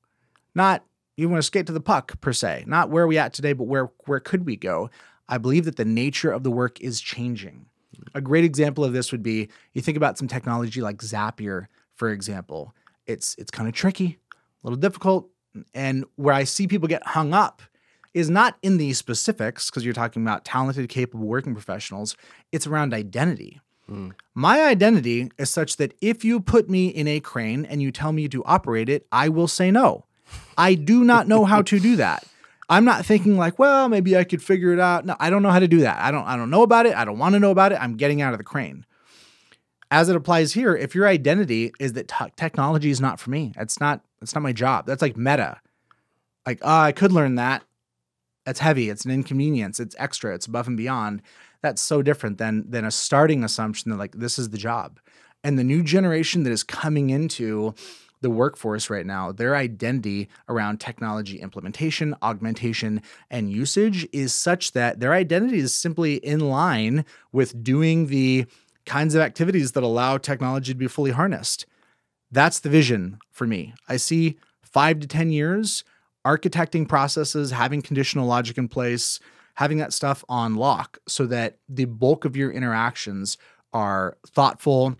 Not you want to skate to the puck per se, not where we at today, but where where could we go? I believe that the nature of the work is changing. A great example of this would be you think about some technology like Zapier, for example. It's it's kind of tricky, a little difficult, and where I see people get hung up is not in the specifics because you're talking about talented, capable working professionals. It's around identity. Hmm. My identity is such that if you put me in a crane and you tell me to operate it, I will say no. I do not know how to do that. I'm not thinking like, well, maybe I could figure it out. No, I don't know how to do that. I don't I don't know about it. I don't want to know about it. I'm getting out of the crane. As it applies here, if your identity is that t- technology is not for me, it's not it's not my job. That's like meta. Like, oh, I could learn that. That's heavy. It's an inconvenience. It's extra. It's above and beyond. That's so different than than a starting assumption that like this is the job. And the new generation that is coming into the workforce right now, their identity around technology implementation, augmentation, and usage is such that their identity is simply in line with doing the kinds of activities that allow technology to be fully harnessed. That's the vision for me. I see five to 10 years architecting processes, having conditional logic in place, having that stuff on lock so that the bulk of your interactions are thoughtful,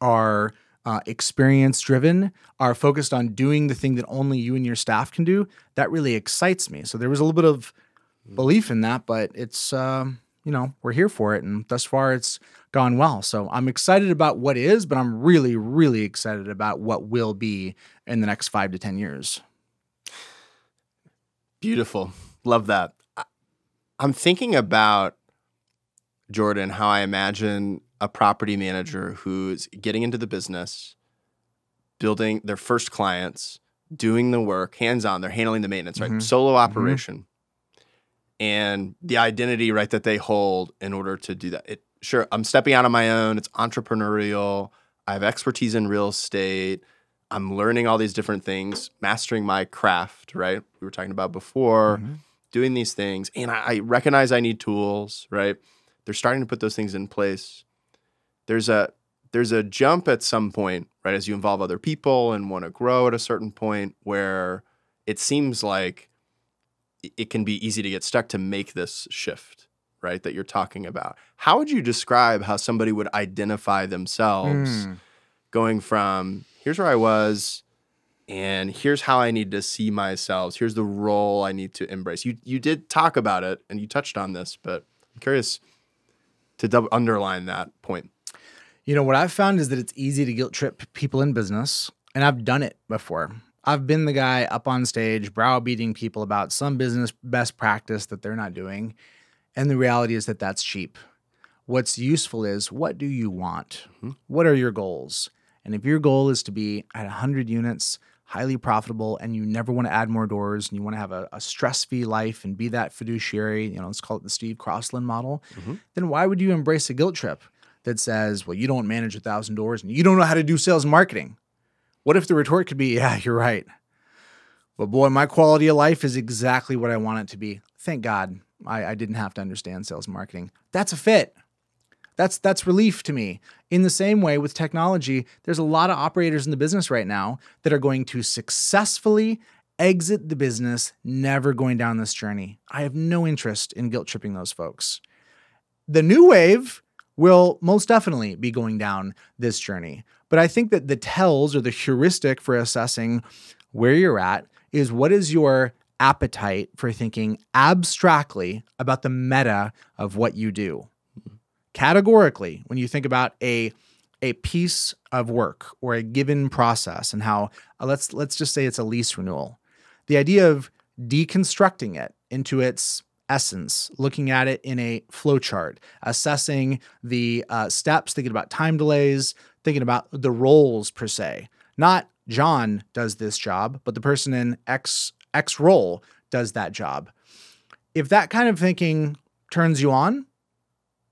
are uh, experience driven, are focused on doing the thing that only you and your staff can do. That really excites me. So there was a little bit of belief in that, but it's, um, you know, we're here for it. And thus far, it's gone well. So I'm excited about what is, but I'm really, really excited about what will be in the next five to 10 years. Beautiful. Love that. I'm thinking about Jordan, how I imagine a property manager who's getting into the business, building their first clients, doing the work hands on. They're handling the maintenance, right? Mhm. Solo operation. And the identity, right, that they hold in order to do that. It sure, I'm stepping out on my own. It's entrepreneurial. I have expertise in real estate. I'm learning all these different things, mastering my craft, right? We were talking about before, Mhm. doing these things. And I, I recognize I need tools, right? They're starting to put those things in place. There's a there's a jump at some point, right, as you involve other people and want to grow at a certain point where it seems like it- can be easy to get stuck to make this shift, right, that you're talking about. How would you describe how somebody would identify themselves Mm. going from here's where I was and here's how I need to see myself. Here's the role I need to embrace. You you did talk about it and you touched on this, but I'm curious to double underline that point. You know, what I've found is that it's easy to guilt trip people in business, and I've done it before. I've been the guy up on stage browbeating people about some business best practice that they're not doing. And the reality is that that's cheap. What's useful is what do you want? Mhm. What are your goals? And if your goal is to be at 100 units, highly profitable, and you never want to add more doors and you want to have a, a stress free life and be that fiduciary, you know, let's call it the Steve Crossland model, then why would you embrace a guilt trip that says, well, you don't manage a thousand doors and you don't know how to do sales and marketing? What if the retort could be, yeah, you're right. But boy, my quality of life is exactly what I want it to be. Thank God I, I didn't have to understand sales marketing. That's a fit. That's that's relief to me. In the same way with technology, there's a lot of operators in the business right now that are going to successfully exit the business, never going down this journey. I have no interest in guilt tripping those folks. The new wave will most definitely be going down this journey. But I think that the tells or the heuristic for assessing where you're at is what is your appetite for thinking abstractly about the meta of what you do. Categorically when you think about a a piece of work or a given process and how uh, let's let's just say it's a lease renewal the idea of deconstructing it into its essence looking at it in a flowchart assessing the uh, steps thinking about time delays thinking about the roles per se not john does this job but the person in x x role does that job if that kind of thinking turns you on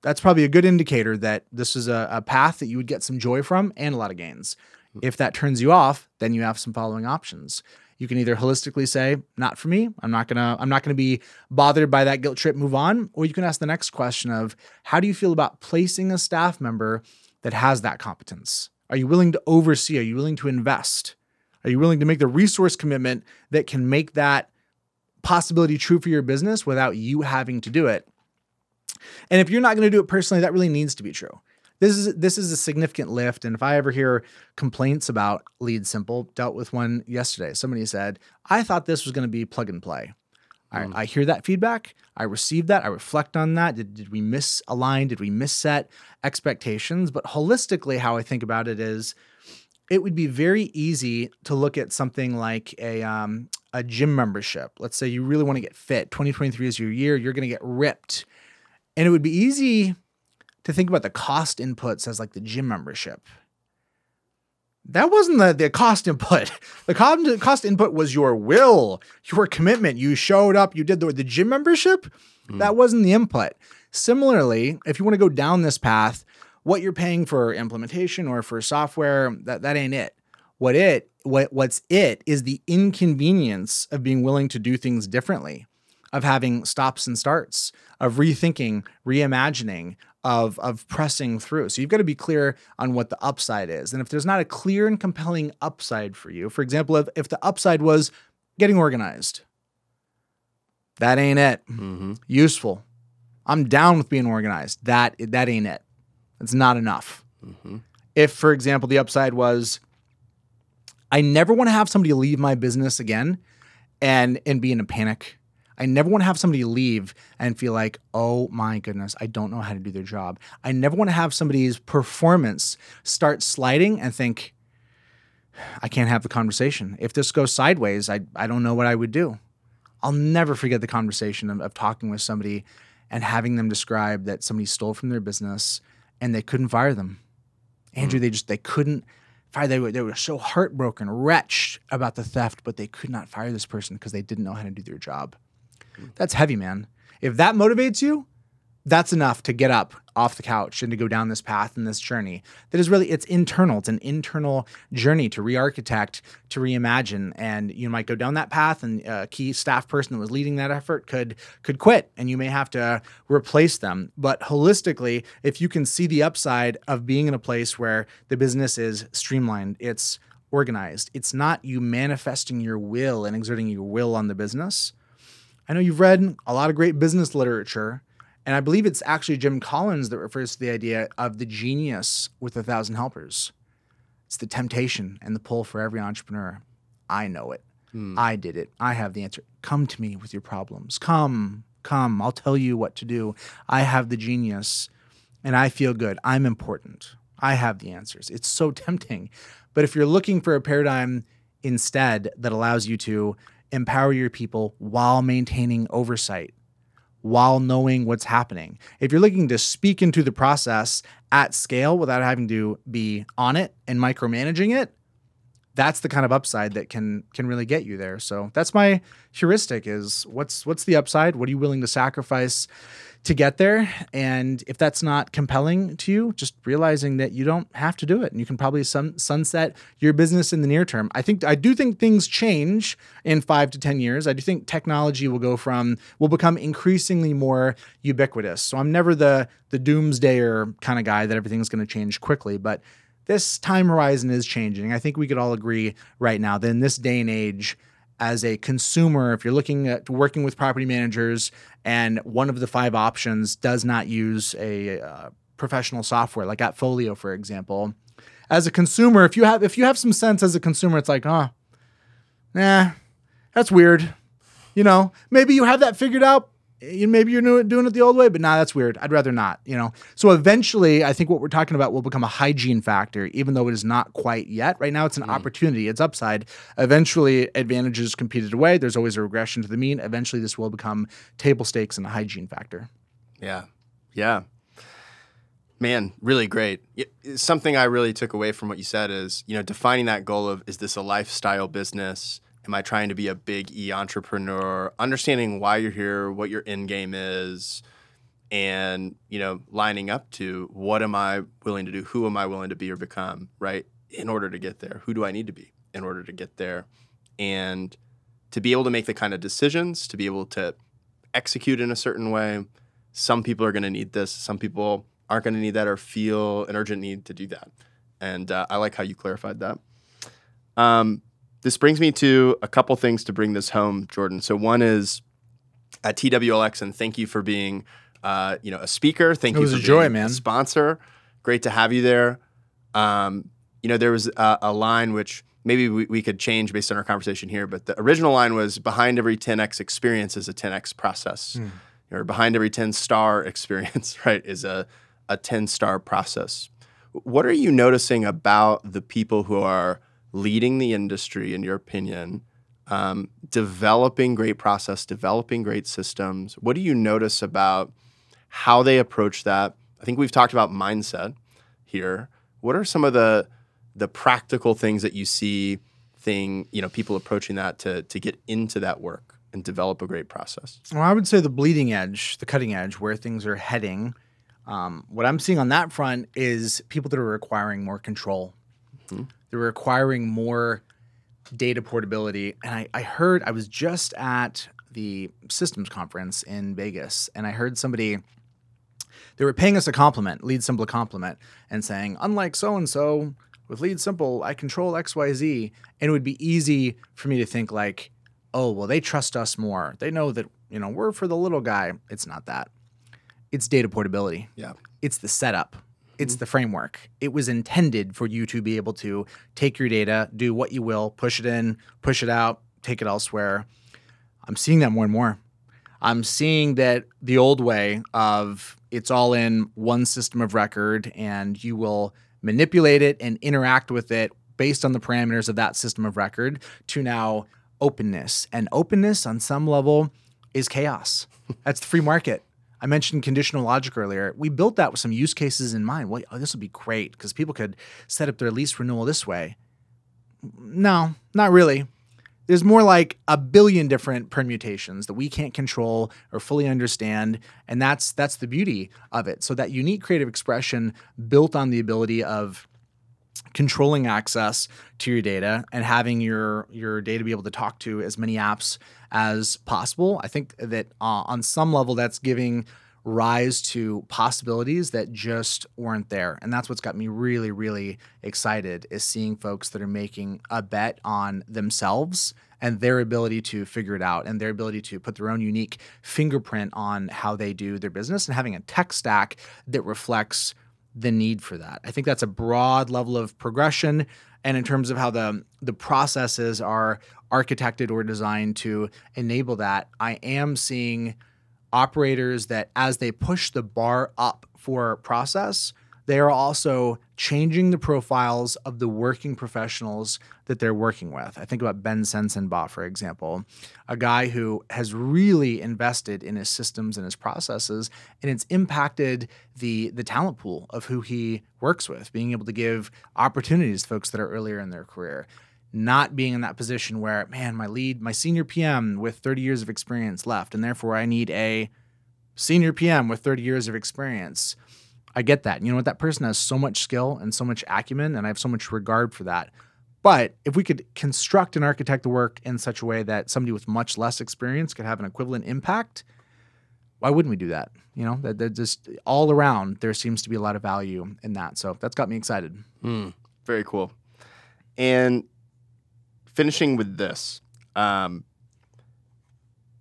that's probably a good indicator that this is a, a, path that you would get some joy from and a lot of gains. If that turns you off, then you have some following options. You can either holistically say, "Not for me. I'm not gonna. I'm not gonna be bothered by that guilt trip. Move on." Or you can ask the next question of, "How do you feel about placing a staff member that has that competence? Are you willing to oversee? Are you willing to invest? Are you willing to make the resource commitment that can make that possibility true for your business without you having to do it?" And if you're not going to do it personally, that really needs to be true. This is this is a significant lift. And if I ever hear complaints about LeadSimple, dealt with one yesterday. Somebody said, I thought this was going to be plug and play. Mm. I, I, hear that feedback. I receive that. I reflect on that. Did, did we misalign? Did we misset expectations? But holistically, how I think about it is it would be very easy to look at something like a um, a gym membership. Let's say you really want to get fit. 2023 is your year. You're going to get ripped and it would be easy to think about the cost inputs as like the gym membership. That wasn't the, the cost input. The cost, cost input was your will, your commitment. You showed up, you did the, the gym membership. Mm. That wasn't the input. Similarly, if you want to go down this path, what you're paying for implementation or for software, that, that ain't it. What it what what's it is the inconvenience of being willing to do things differently of having stops and starts, of rethinking, reimagining, of, of pressing through. So you've got to be clear on what the upside is. And if there's not a clear and compelling upside for you, for example, if, if the upside was getting organized, that ain't it. Mm-hmm. Useful. I'm down with being organized. That that ain't it. It's not enough. Mm-hmm. If, for example, the upside was, I never want to have somebody leave my business again and and be in a panic I never want to have somebody leave and feel like, oh my goodness, I don't know how to do their job. I never want to have somebody's performance start sliding and think, I can't have the conversation. If this goes sideways, I, I don't know what I would do. I'll never forget the conversation of, of talking with somebody and having them describe that somebody stole from their business and they couldn't fire them. Andrew, mm. they just they couldn't fire. They were they were so heartbroken, wretched about the theft, but they could not fire this person because they didn't know how to do their job. That's heavy, man. If that motivates you, that's enough to get up off the couch and to go down this path and this journey. That is really it's internal. It's an internal journey to re-architect to reimagine. And you might go down that path and a key staff person that was leading that effort could could quit and you may have to replace them. But holistically if you can see the upside of being in a place where the business is streamlined it's organized it's not you manifesting your will and exerting your will on the business I know you've read a lot of great business literature, and I believe it's actually Jim Collins that refers to the idea of the genius with a thousand helpers. It's the temptation and the pull for every entrepreneur. I know it. Hmm. I did it. I have the answer. Come to me with your problems. Come, come. I'll tell you what to do. I have the genius and I feel good. I'm important. I have the answers. It's so tempting. But if you're looking for a paradigm instead that allows you to empower your people while maintaining oversight, while knowing what's happening. If you're looking to speak into the process at scale without having to be on it and micromanaging it, that's the kind of upside that can can really get you there. So that's my heuristic is what's what's the upside? What are you willing to sacrifice to get there? And if that's not compelling to you, just realizing that you don't have to do it and you can probably sun, sunset your business in the near term. I think I do think things change in 5 to 10 years. I do think technology will go from will become increasingly more ubiquitous. So I'm never the the doomsdayer kind of guy that everything's going to change quickly, but this time horizon is changing. I think we could all agree right now that in this day and age, as a consumer, if you're looking at working with property managers and one of the five options does not use a uh, professional software like AppFolio, for example, as a consumer, if you have if you have some sense as a consumer, it's like, oh, nah, that's weird. You know, maybe you have that figured out, you maybe you're doing it the old way, but nah, that's weird. I'd rather not, you know. So eventually, I think what we're talking about will become a hygiene factor, even though it is not quite yet. Right now, it's an mm. opportunity, it's upside. Eventually, advantages competed away. There's always a regression to the mean. Eventually, this will become table stakes and a hygiene factor. Yeah, yeah. Man, really great. Something I really took away from what you said is, you know, defining that goal of is this a lifestyle business? Am I trying to be a big e entrepreneur? Understanding why you're here, what your end game is, and you know, lining up to what am I willing to do? Who am I willing to be or become? Right in order to get there. Who do I need to be in order to get there? And to be able to make the kind of decisions, to be able to execute in a certain way. Some people are going to need this. Some people aren't going to need that or feel an urgent need to do that. And uh, I like how you clarified that. Um, this brings me to a couple things to bring this home, Jordan. So one is at TWLX, and thank you for being, uh, you know, a speaker. Thank it you for a joy, being man. a sponsor. Great to have you there. Um, you know, there was a, a line which maybe we, we, could change based on our conversation here, but the original line was behind every 10x experience is a 10x process. Mm. Or behind every 10 star experience, right, is a, a 10 star process. What are you noticing about the people who are leading the industry, in your opinion, um, developing great process, developing great systems? What do you notice about how they approach that? I think we've talked about mindset here. What are some of the the practical things that you see thing, you know, people approaching that to to get into that work and develop a great process? Well, I would say the bleeding edge, the cutting edge, where things are heading. Um, what I'm seeing on that front is people that are requiring more control. Mm-hmm. They're requiring more data portability. And I, I heard, I was just at the systems conference in Vegas, and I heard somebody, they were paying us a compliment, LeadSimple a compliment, and saying, unlike so and so, with LeadSimple, I control XYZ. And it would be easy for me to think, like, oh, well, they trust us more. They know that, you know, we're for the little guy. It's not that. It's data portability. Yeah. It's the setup. It's mm-hmm. the framework. It was intended for you to be able to take your data, do what you will, push it in, push it out, take it elsewhere. I'm seeing that more and more. I'm seeing that the old way of it's all in one system of record and you will manipulate it and interact with it based on the parameters of that system of record to now openness. And openness on some level is chaos. That's the free market. I mentioned conditional logic earlier. We built that with some use cases in mind. Well, oh, this would be great because people could set up their lease renewal this way. No, not really. There's more like a billion different permutations that we can't control or fully understand, and that's that's the beauty of it. So that unique creative expression built on the ability of controlling access to your data and having your your data be able to talk to as many apps as possible. I think that uh, on some level that's giving rise to possibilities that just weren't there. And that's what's got me really really excited is seeing folks that are making a bet on themselves and their ability to figure it out and their ability to put their own unique fingerprint on how they do their business and having a tech stack that reflects the need for that. I think that's a broad level of progression and in terms of how the the processes are architected or designed to enable that, I am seeing operators that as they push the bar up for process, they are also changing the profiles of the working professionals that they're working with. I think about Ben Sensenbach, for example, a guy who has really invested in his systems and his processes, and it's impacted the the talent pool of who he works with, being able to give opportunities to folks that are earlier in their career. Not being in that position where, man, my lead, my senior PM with 30 years of experience left, and therefore I need a senior PM with 30 years of experience. I get that. You know what? That person has so much skill and so much acumen, and I have so much regard for that. But if we could construct and architect the work in such a way that somebody with much less experience could have an equivalent impact, why wouldn't we do that? You know, that, that just all around there seems to be a lot of value in that. So that's got me excited. Mm, very cool. And finishing with this, um,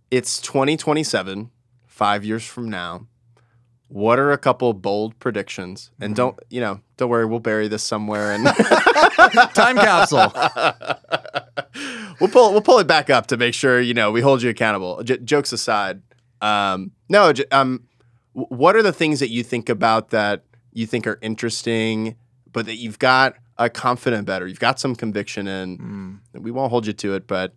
it's 2027 five years from now, what are a couple bold predictions? And mm-hmm. don't you know? Don't worry, we'll bury this somewhere in time capsule. we'll pull we'll pull it back up to make sure you know we hold you accountable. J- jokes aside, um, no, j- um, what are the things that you think about that you think are interesting, but that you've got a confident better, you've got some conviction in? Mm. We won't hold you to it, but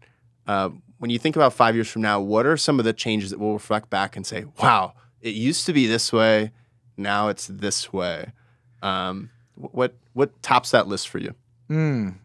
uh, when you think about five years from now, what are some of the changes that we'll reflect back and say, wow, it used to be this way, now it's this way? Um, what what tops that list for you? Mm.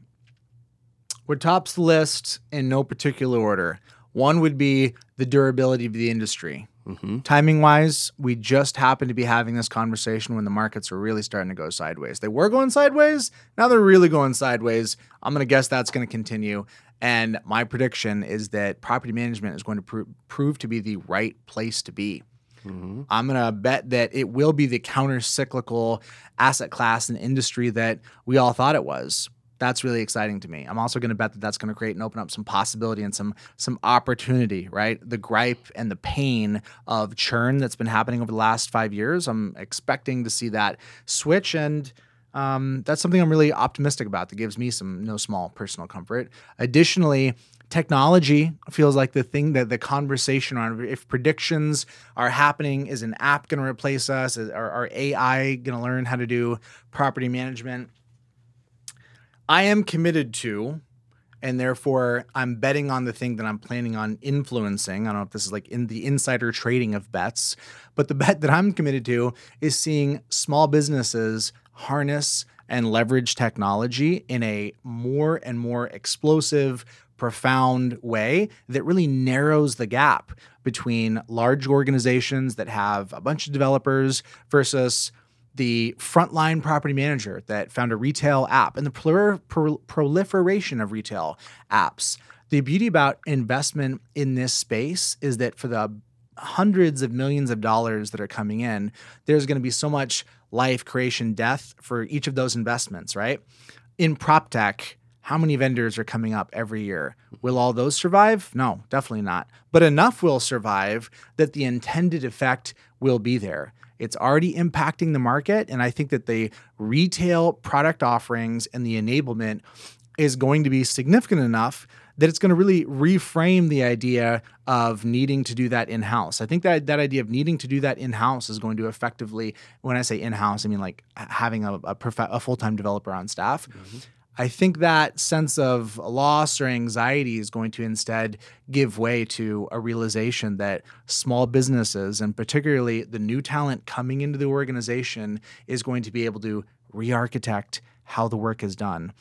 What tops the list in no particular order? One would be the durability of the industry. Mm-hmm. Timing wise, we just happened to be having this conversation when the markets were really starting to go sideways. They were going sideways. Now they're really going sideways. I'm going to guess that's going to continue. And my prediction is that property management is going to pro- prove to be the right place to be. Mm-hmm. I'm going to bet that it will be the counter cyclical asset class and industry that we all thought it was. That's really exciting to me. I'm also going to bet that that's going to create and open up some possibility and some some opportunity, right? The gripe and the pain of churn that's been happening over the last 5 years, I'm expecting to see that switch and um, that's something I'm really optimistic about that gives me some no small personal comfort. Additionally, technology feels like the thing that the conversation on if predictions are happening is an app going to replace us? Is, are, are ai going to learn how to do property management? I am committed to and therefore i'm betting on the thing that i'm planning on influencing. I don't know if this is like in the insider trading of bets but the bet that i'm committed to is seeing small businesses harness and leverage technology in a more and more explosive, profound way that really narrows the gap between large organizations that have a bunch of developers versus the frontline property manager that found a retail app and the proliferation of retail apps. The beauty about investment in this space is that for the hundreds of millions of dollars that are coming in, there's going to be so much life, creation, death for each of those investments, right? In prop tech, how many vendors are coming up every year? Will all those survive? No, definitely not. But enough will survive that the intended effect will be there. It's already impacting the market. And I think that the retail product offerings and the enablement is going to be significant enough that it's going to really reframe the idea of needing to do that in house. I think that that idea of needing to do that in house is going to effectively, when I say in house, I mean like having a, a, prof- a full time developer on staff. Mm-hmm. I think that sense of loss or anxiety is going to instead give way to a realization that small businesses, and particularly the new talent coming into the organization, is going to be able to re architect how the work is done.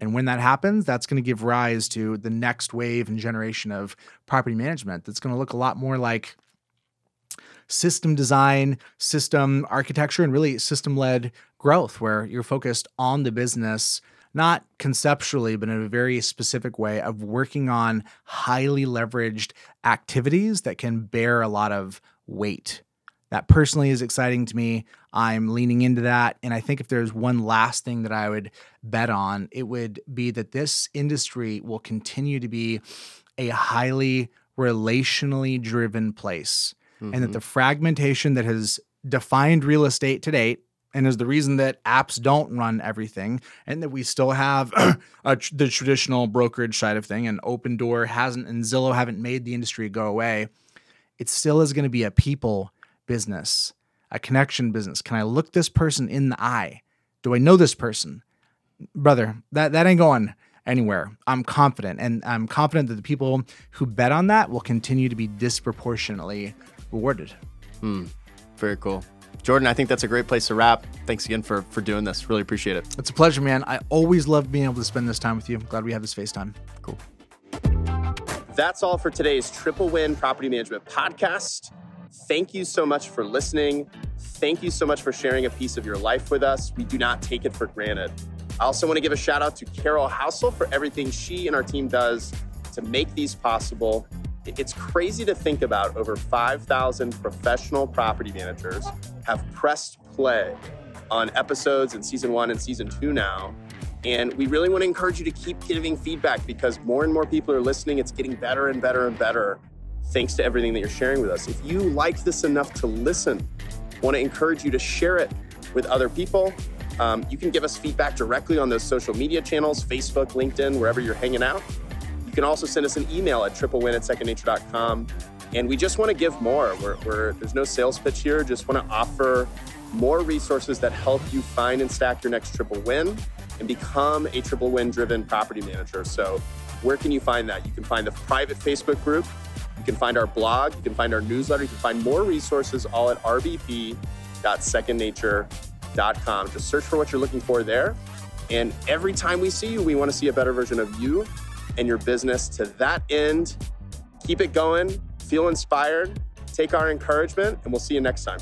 And when that happens, that's going to give rise to the next wave and generation of property management that's going to look a lot more like system design, system architecture, and really system led growth, where you're focused on the business, not conceptually, but in a very specific way of working on highly leveraged activities that can bear a lot of weight. That personally is exciting to me. I'm leaning into that. And I think if there's one last thing that I would bet on, it would be that this industry will continue to be a highly relationally driven place. Mm-hmm. And that mm-hmm. the fragmentation that has defined real estate to date and is the reason that apps don't run everything and that we still have tr- the traditional brokerage side of thing and Opendoor hasn't and Zillow haven't made the industry go away it still is going to be a people business. a connection business. Can I look this person in the eye? Do I know this person? Brother, that, that ain't going anywhere. I'm confident, and I'm confident that the people who bet on that will continue to be disproportionately rewarded. Hmm. Very cool. Jordan, I think that's a great place to wrap. Thanks again for for doing this. Really appreciate it. It's a pleasure, man. I always love being able to spend this time with you. I'm glad we have this FaceTime. Cool. That's all for today's Triple Win Property Management podcast. Thank you so much for listening. Thank you so much for sharing a piece of your life with us. We do not take it for granted. I also want to give a shout out to Carol Housel for everything she and our team does to make these possible. It's crazy to think about over 5,000 professional property managers have pressed play on episodes in season one and season two now. And we really want to encourage you to keep giving feedback because more and more people are listening. It's getting better and better and better thanks to everything that you're sharing with us. If you like this enough to listen, want to encourage you to share it with other people. Um, you can give us feedback directly on those social media channels Facebook, LinkedIn, wherever you're hanging out. You can also send us an email at triplewin at secondnature.com. And we just want to give more. We're, we're, there's no sales pitch here, just want to offer more resources that help you find and stack your next triple win and become a triple win driven property manager. So, where can you find that? You can find the private Facebook group, you can find our blog, you can find our newsletter, you can find more resources all at rbp.secondnature.com. Just search for what you're looking for there. And every time we see you, we want to see a better version of you and your business. To that end, keep it going, feel inspired, take our encouragement, and we'll see you next time.